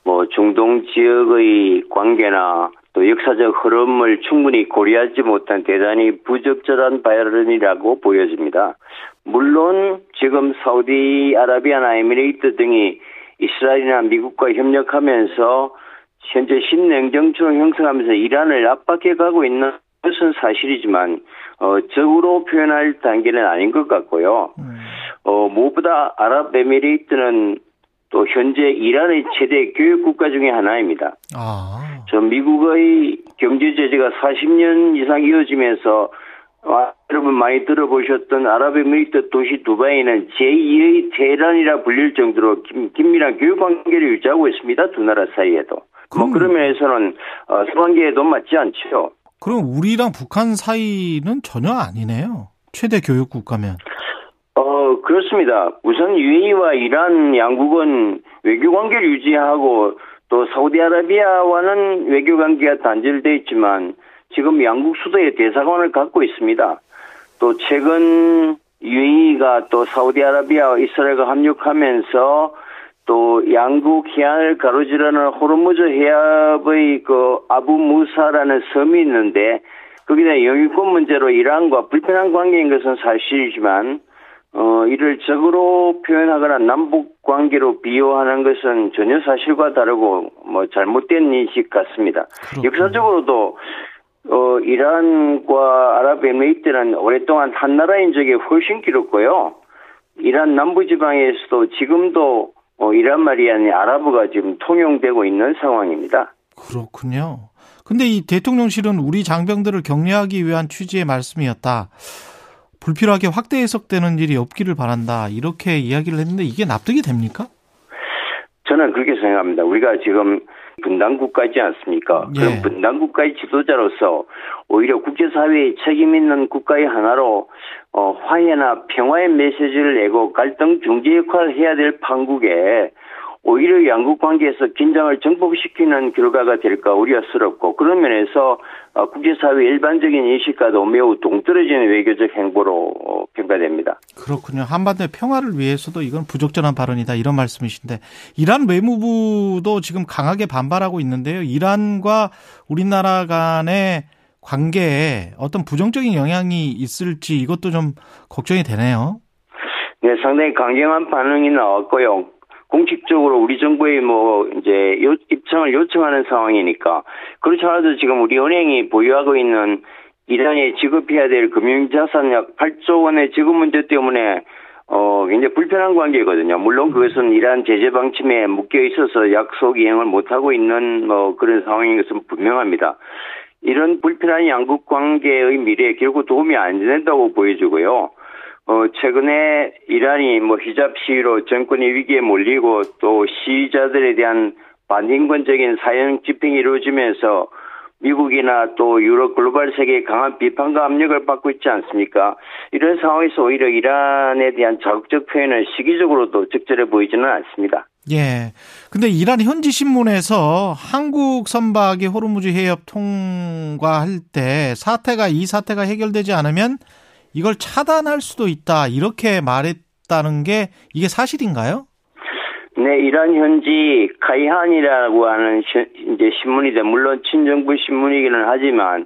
뭐 중동 지역의 관계나 또 역사적 흐름을 충분히 고려하지 못한 대단히 부적절한 발언이라고 보여집니다. 물론 지금 사우디아라비아나 에미레이트 등이 이스라엘이나 미국과 협력하면서 현재 신냉정처럼 형성하면서 이란을 압박해 가고 있는 것은 사실이지만 어, 적으로 표현할 단계는 아닌 것 같고요. 어, 무엇보다 아랍에미레이트는 또 현재 이란의 최대 교육 국가 중의 하나입니다. 아. 저 미국의 경제 제재가 40년 이상 이어지면서 아, 여러분 많이 들어보셨던 아랍에미리트 도시 두바이는 제2의 테헤란이라 불릴 정도로 긴, 긴밀한 교육 관계를 유지하고 있습니다. 두 나라 사이에도. 뭐 그런 면에서는 어, 서관계에도 맞지 않죠. 그럼 우리랑 북한 사이는 전혀 아니네요. 최대 교육 국가면. 어, 그렇습니다. 우선 UAE와 이란 양국은 외교 관계를 유지하고 또 사우디아라비아와는 외교 관계가 단절돼 있지만 지금 양국 수도에 대사관을 갖고 있습니다. 또 최근 UAE가 또 사우디아라비아와 이스라엘과 합력하면서 또 양국 해안을 가로지르는 호르무즈 해협의 그 아부 무사라는 섬이 있는데 거기다 영유권 문제로 이란과 불편한 관계인 것은 사실이지만 어 이를 적으로 표현하거나 남북 관계로 비유하는 것은 전혀 사실과 다르고 뭐 잘못된 인식 같습니다. 그렇군요. 역사적으로도 어 이란과 아랍에미리트는 오랫동안 한 나라인 적이 훨씬 길었고요. 이란 남부 지방에서도 지금도 어, 이란 말이 아닌 아랍어가 지금 통용되고 있는 상황입니다. 그렇군요. 근데 이 대통령실은 우리 장병들을 격려하기 위한 취지의 말씀이었다. 불필요하게 확대 해석되는 일이 없기를 바란다. 이렇게 이야기를 했는데 이게 납득이 됩니까? 저는 그렇게 생각합니다. 우리가 지금 분단 국가지 않습니까? 예. 그럼 분단 국가의 지도자로서 오히려 국제사회에 책임 있는 국가의 하나로 어, 화해나 평화의 메시지를 내고 갈등 중재 역할을 해야 될 판국에 오히려 양국 관계에서 긴장을 정복시키는 결과가 될까 우려스럽고 그런 면에서 어, 국제사회 일반적인 인식과도 매우 동떨어지는 외교적 행보로 어, 평가됩니다. 그렇군요. 한반도의 평화를 위해서도 이건 부적절한 발언이다 이런 말씀이신데 이란 외무부도 지금 강하게 반발하고 있는데요. 이란과 우리나라 간의 관계에 어떤 부정적인 영향이 있을지 이것도 좀 걱정이 되네요. 네, 상당히 강경한 반응이 나왔고요. 공식적으로 우리 정부에 뭐 이제 요, 입장을 요청하는 상황이니까 그렇지 않아도 지금 우리 은행이 보유하고 있는 이란에 지급해야 될 금융자산 약 8조 원의 지급 문제 때문에 어 굉장히 불편한 관계거든요. 물론 그것은 이란 제재 방침에 묶여 있어서 약속 이행을 못 하고 있는 뭐 그런 상황인 것은 분명합니다. 이런 불편한 양국 관계의 미래에 결국 도움이 안 된다고 보여지고요. 어, 최근에 이란이 뭐 히잡 시위로 정권의 위기에 몰리고 또 시위자들에 대한 반인권적인 사형 집행이 이루어지면서 미국이나 또 유럽 글로벌 세계의 강한 비판과 압력을 받고 있지 않습니까? 이런 상황에서 오히려 이란에 대한 자극적 표현은 시기적으로도 적절해 보이지는 않습니다. 예. 근데 이란 현지 신문에서 한국 선박이 호르무즈 해협 통과할 때 사태가 이 사태가 해결되지 않으면 이걸 차단할 수도 있다. 이렇게 말했다는 게 이게 사실인가요? 네, 이란 현지 카이한이라고 하는 이제 신문인데 물론 친정부 신문이기는 하지만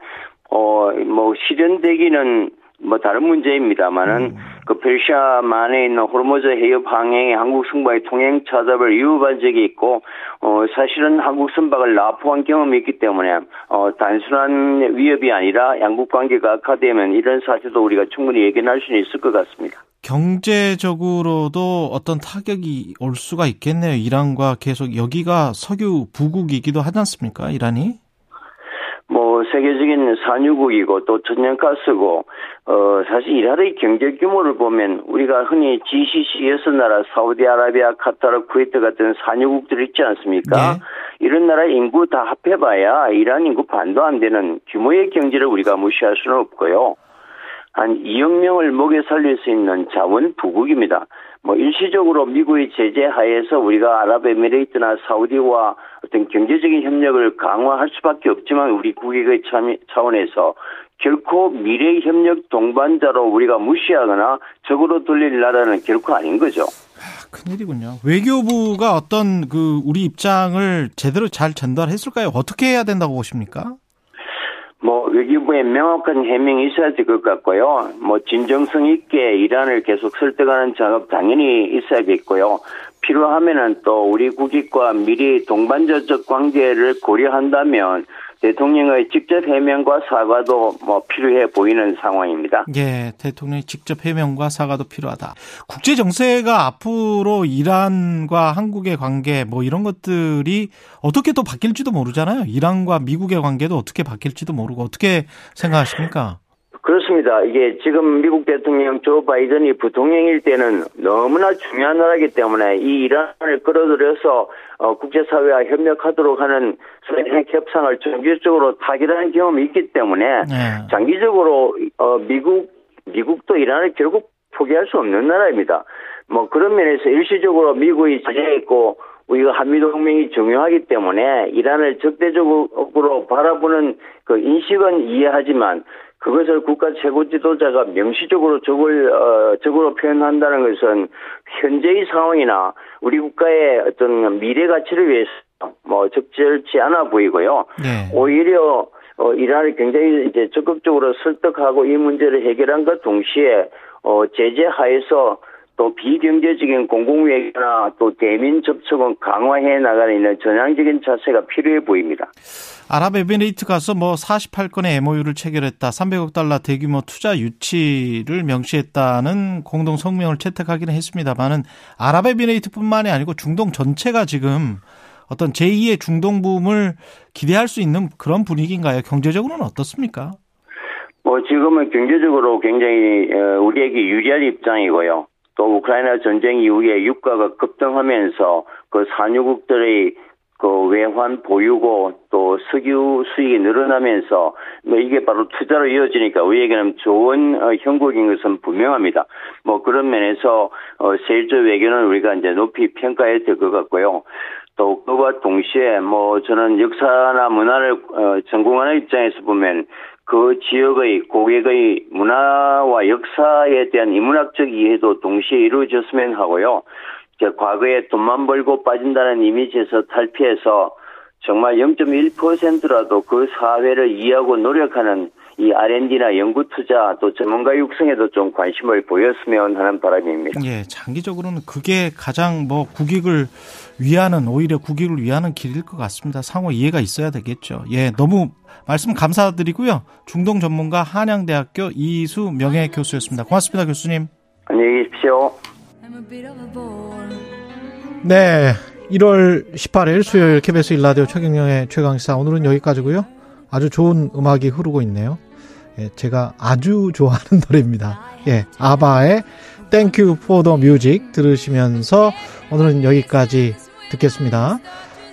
어 뭐 실현되기는 뭐 다른 문제입니다만은 음. 그 페르시아만에 있는 호르무즈 해협 항행에 한국 선박의 통행 차답을 위협한 적이 있고 어 사실은 한국 선박을 납포한 경험이 있기 때문에 어 단순한 위협이 아니라 양국 관계가 악화되면 이런 사태도 우리가 충분히 예견할 수는 있을 것 같습니다. 경제적으로도 어떤 타격이 올 수가 있겠네요. 이란과 계속 여기가 석유 부국이기도 하지 않습니까? 이란이? 뭐 세계적인 산유국이고 또 천연가스고 어 사실 이란의 경제 규모를 보면 우리가 흔히 GCC 여섯 나라 사우디아라비아, 카타르, 쿠웨이트 같은 산유국들 있지 않습니까? 네. 이런 나라 인구 다 합해봐야 이란 인구 반도 안 되는 규모의 경제를 우리가 무시할 수는 없고요. 한 2억 명을 먹여 살릴 수 있는 자원 부국입니다. 뭐 일시적으로 미국의 제재 하에서 우리가 아랍에미레이트나 사우디와 어떤 경제적인 협력을 강화할 수밖에 없지만 우리 국익의 차원에서 결코 미래 협력 동반자로 우리가 무시하거나 적으로 돌릴 나라는 결코 아닌 거죠. 아, 큰일이군요. 외교부가 어떤 그 우리 입장을 제대로 잘 전달했을까요? 어떻게 해야 된다고 보십니까? 뭐 외교부에 명확한 해명이 있어야 될 것 같고요. 뭐 진정성 있게 이란을 계속 설득하는 작업 당연히 있어야겠고요. 필요하면은 또 우리 국익과 미리 동반자적 관계를 고려한다면 대통령의 직접 해명과 사과도 뭐 필요해 보이는 상황입니다. 예, 대통령의 직접 해명과 사과도 필요하다. 국제 정세가 앞으로 이란과 한국의 관계 뭐 이런 것들이 어떻게 또 바뀔지도 모르잖아요. 이란과 미국의 관계도 어떻게 바뀔지도 모르고 어떻게 생각하십니까? 그렇습니다. 이게 지금 미국 대통령 조 바이든이 부통령일 때는 너무나 중요한 나라이기 때문에 이 이란을 끌어들여서 어, 국제사회와 협력하도록 하는 핵 협상을 정기적으로 타결하는 경험이 있기 때문에 네. 장기적으로 어, 미국 미국도 이란을 결국 포기할 수 없는 나라입니다. 뭐 그런 면에서 일시적으로 미국이 자제했고 우리가 한미동맹이 중요하기 때문에 이란을 적대적으로 바라보는 그 인식은 이해하지만 그것을 국가 최고 지도자가 명시적으로 적을 어, 적으로 표현한다는 것은 현재의 상황이나 우리 국가의 어떤 미래 가치를 위해서 뭐 적절치 않아 보이고요. 네. 오히려 어, 이란을 굉장히 이제 적극적으로 설득하고 이 문제를 해결한 것 동시에 어, 제재 하에서 또 비경제적인 공공외교나 또 대민 접촉은 강화해 나가는 전향적인 자세가 필요해 보입니다. 아랍에미레이트 가서 뭐 48건의 MOU를 체결했다. 300억 달러 대규모 투자 유치를 명시했다는 공동 성명을 채택하기는 했습니다만은 아랍에미레이트뿐만이 아니고 중동 전체가 지금 어떤 제2의 중동 붐을 기대할 수 있는 그런 분위기인가요? 경제적으로는 어떻습니까? 뭐 지금은 경제적으로 굉장히 어, 우리에게 유리한 입장이고요. 또 우크라이나 전쟁 이후에 유가가 급등하면서 그 산유국들의 그 외환 보유고 또 석유 수익이 늘어나면서 뭐 이게 바로 투자로 이어지니까 우리에게는 좋은 어, 형국인 것은 분명합니다. 뭐 그런 면에서 어, 세일조 외교는 우리가 이제 높이 평가해야 될 것 같고요. 또 그와 동시에 뭐 저는 역사나 문화를 어, 전공하는 입장에서 보면 그 지역의 고객의 문화와 역사에 대한 인문학적 이해도 동시에 이루어졌으면 하고요. 과거에 돈만 벌고 빠진다는 이미지에서 탈피해서 정말 0.1%라도 그 사회를 이해하고 노력하는 이 R&D나 연구 투자 또 전문가 육성에도 좀 관심을 보였으면 하는 바람입니다. 예, 장기적으로는 그게 가장 뭐 국익을 위하는 오히려 국익을 위하는 길일 것 같습니다. 상호 이해가 있어야 되겠죠. 예, 너무 말씀 감사드리고요. 중동 전문가 한양대학교 이수 명예 교수였습니다. 고맙습니다, 교수님. 안녕히 계십시오. 네. 1월 18일 수요일 KBS 일라디오 최경영의 최강시사 오늘은 여기까지고요. 아주 좋은 음악이 흐르고 있네요. 예, 제가 아주 좋아하는 [laughs] 노래입니다. 예, 아바의 Thank You for the Music 들으시면서 오늘은 여기까지 듣겠습니다.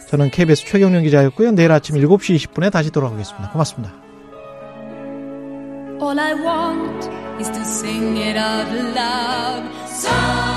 저는 KBS 최경영 기자였고요. 내일 아침 7시 20분에 다시 돌아오겠습니다. 고맙습니다. All I want is to sing it out loud.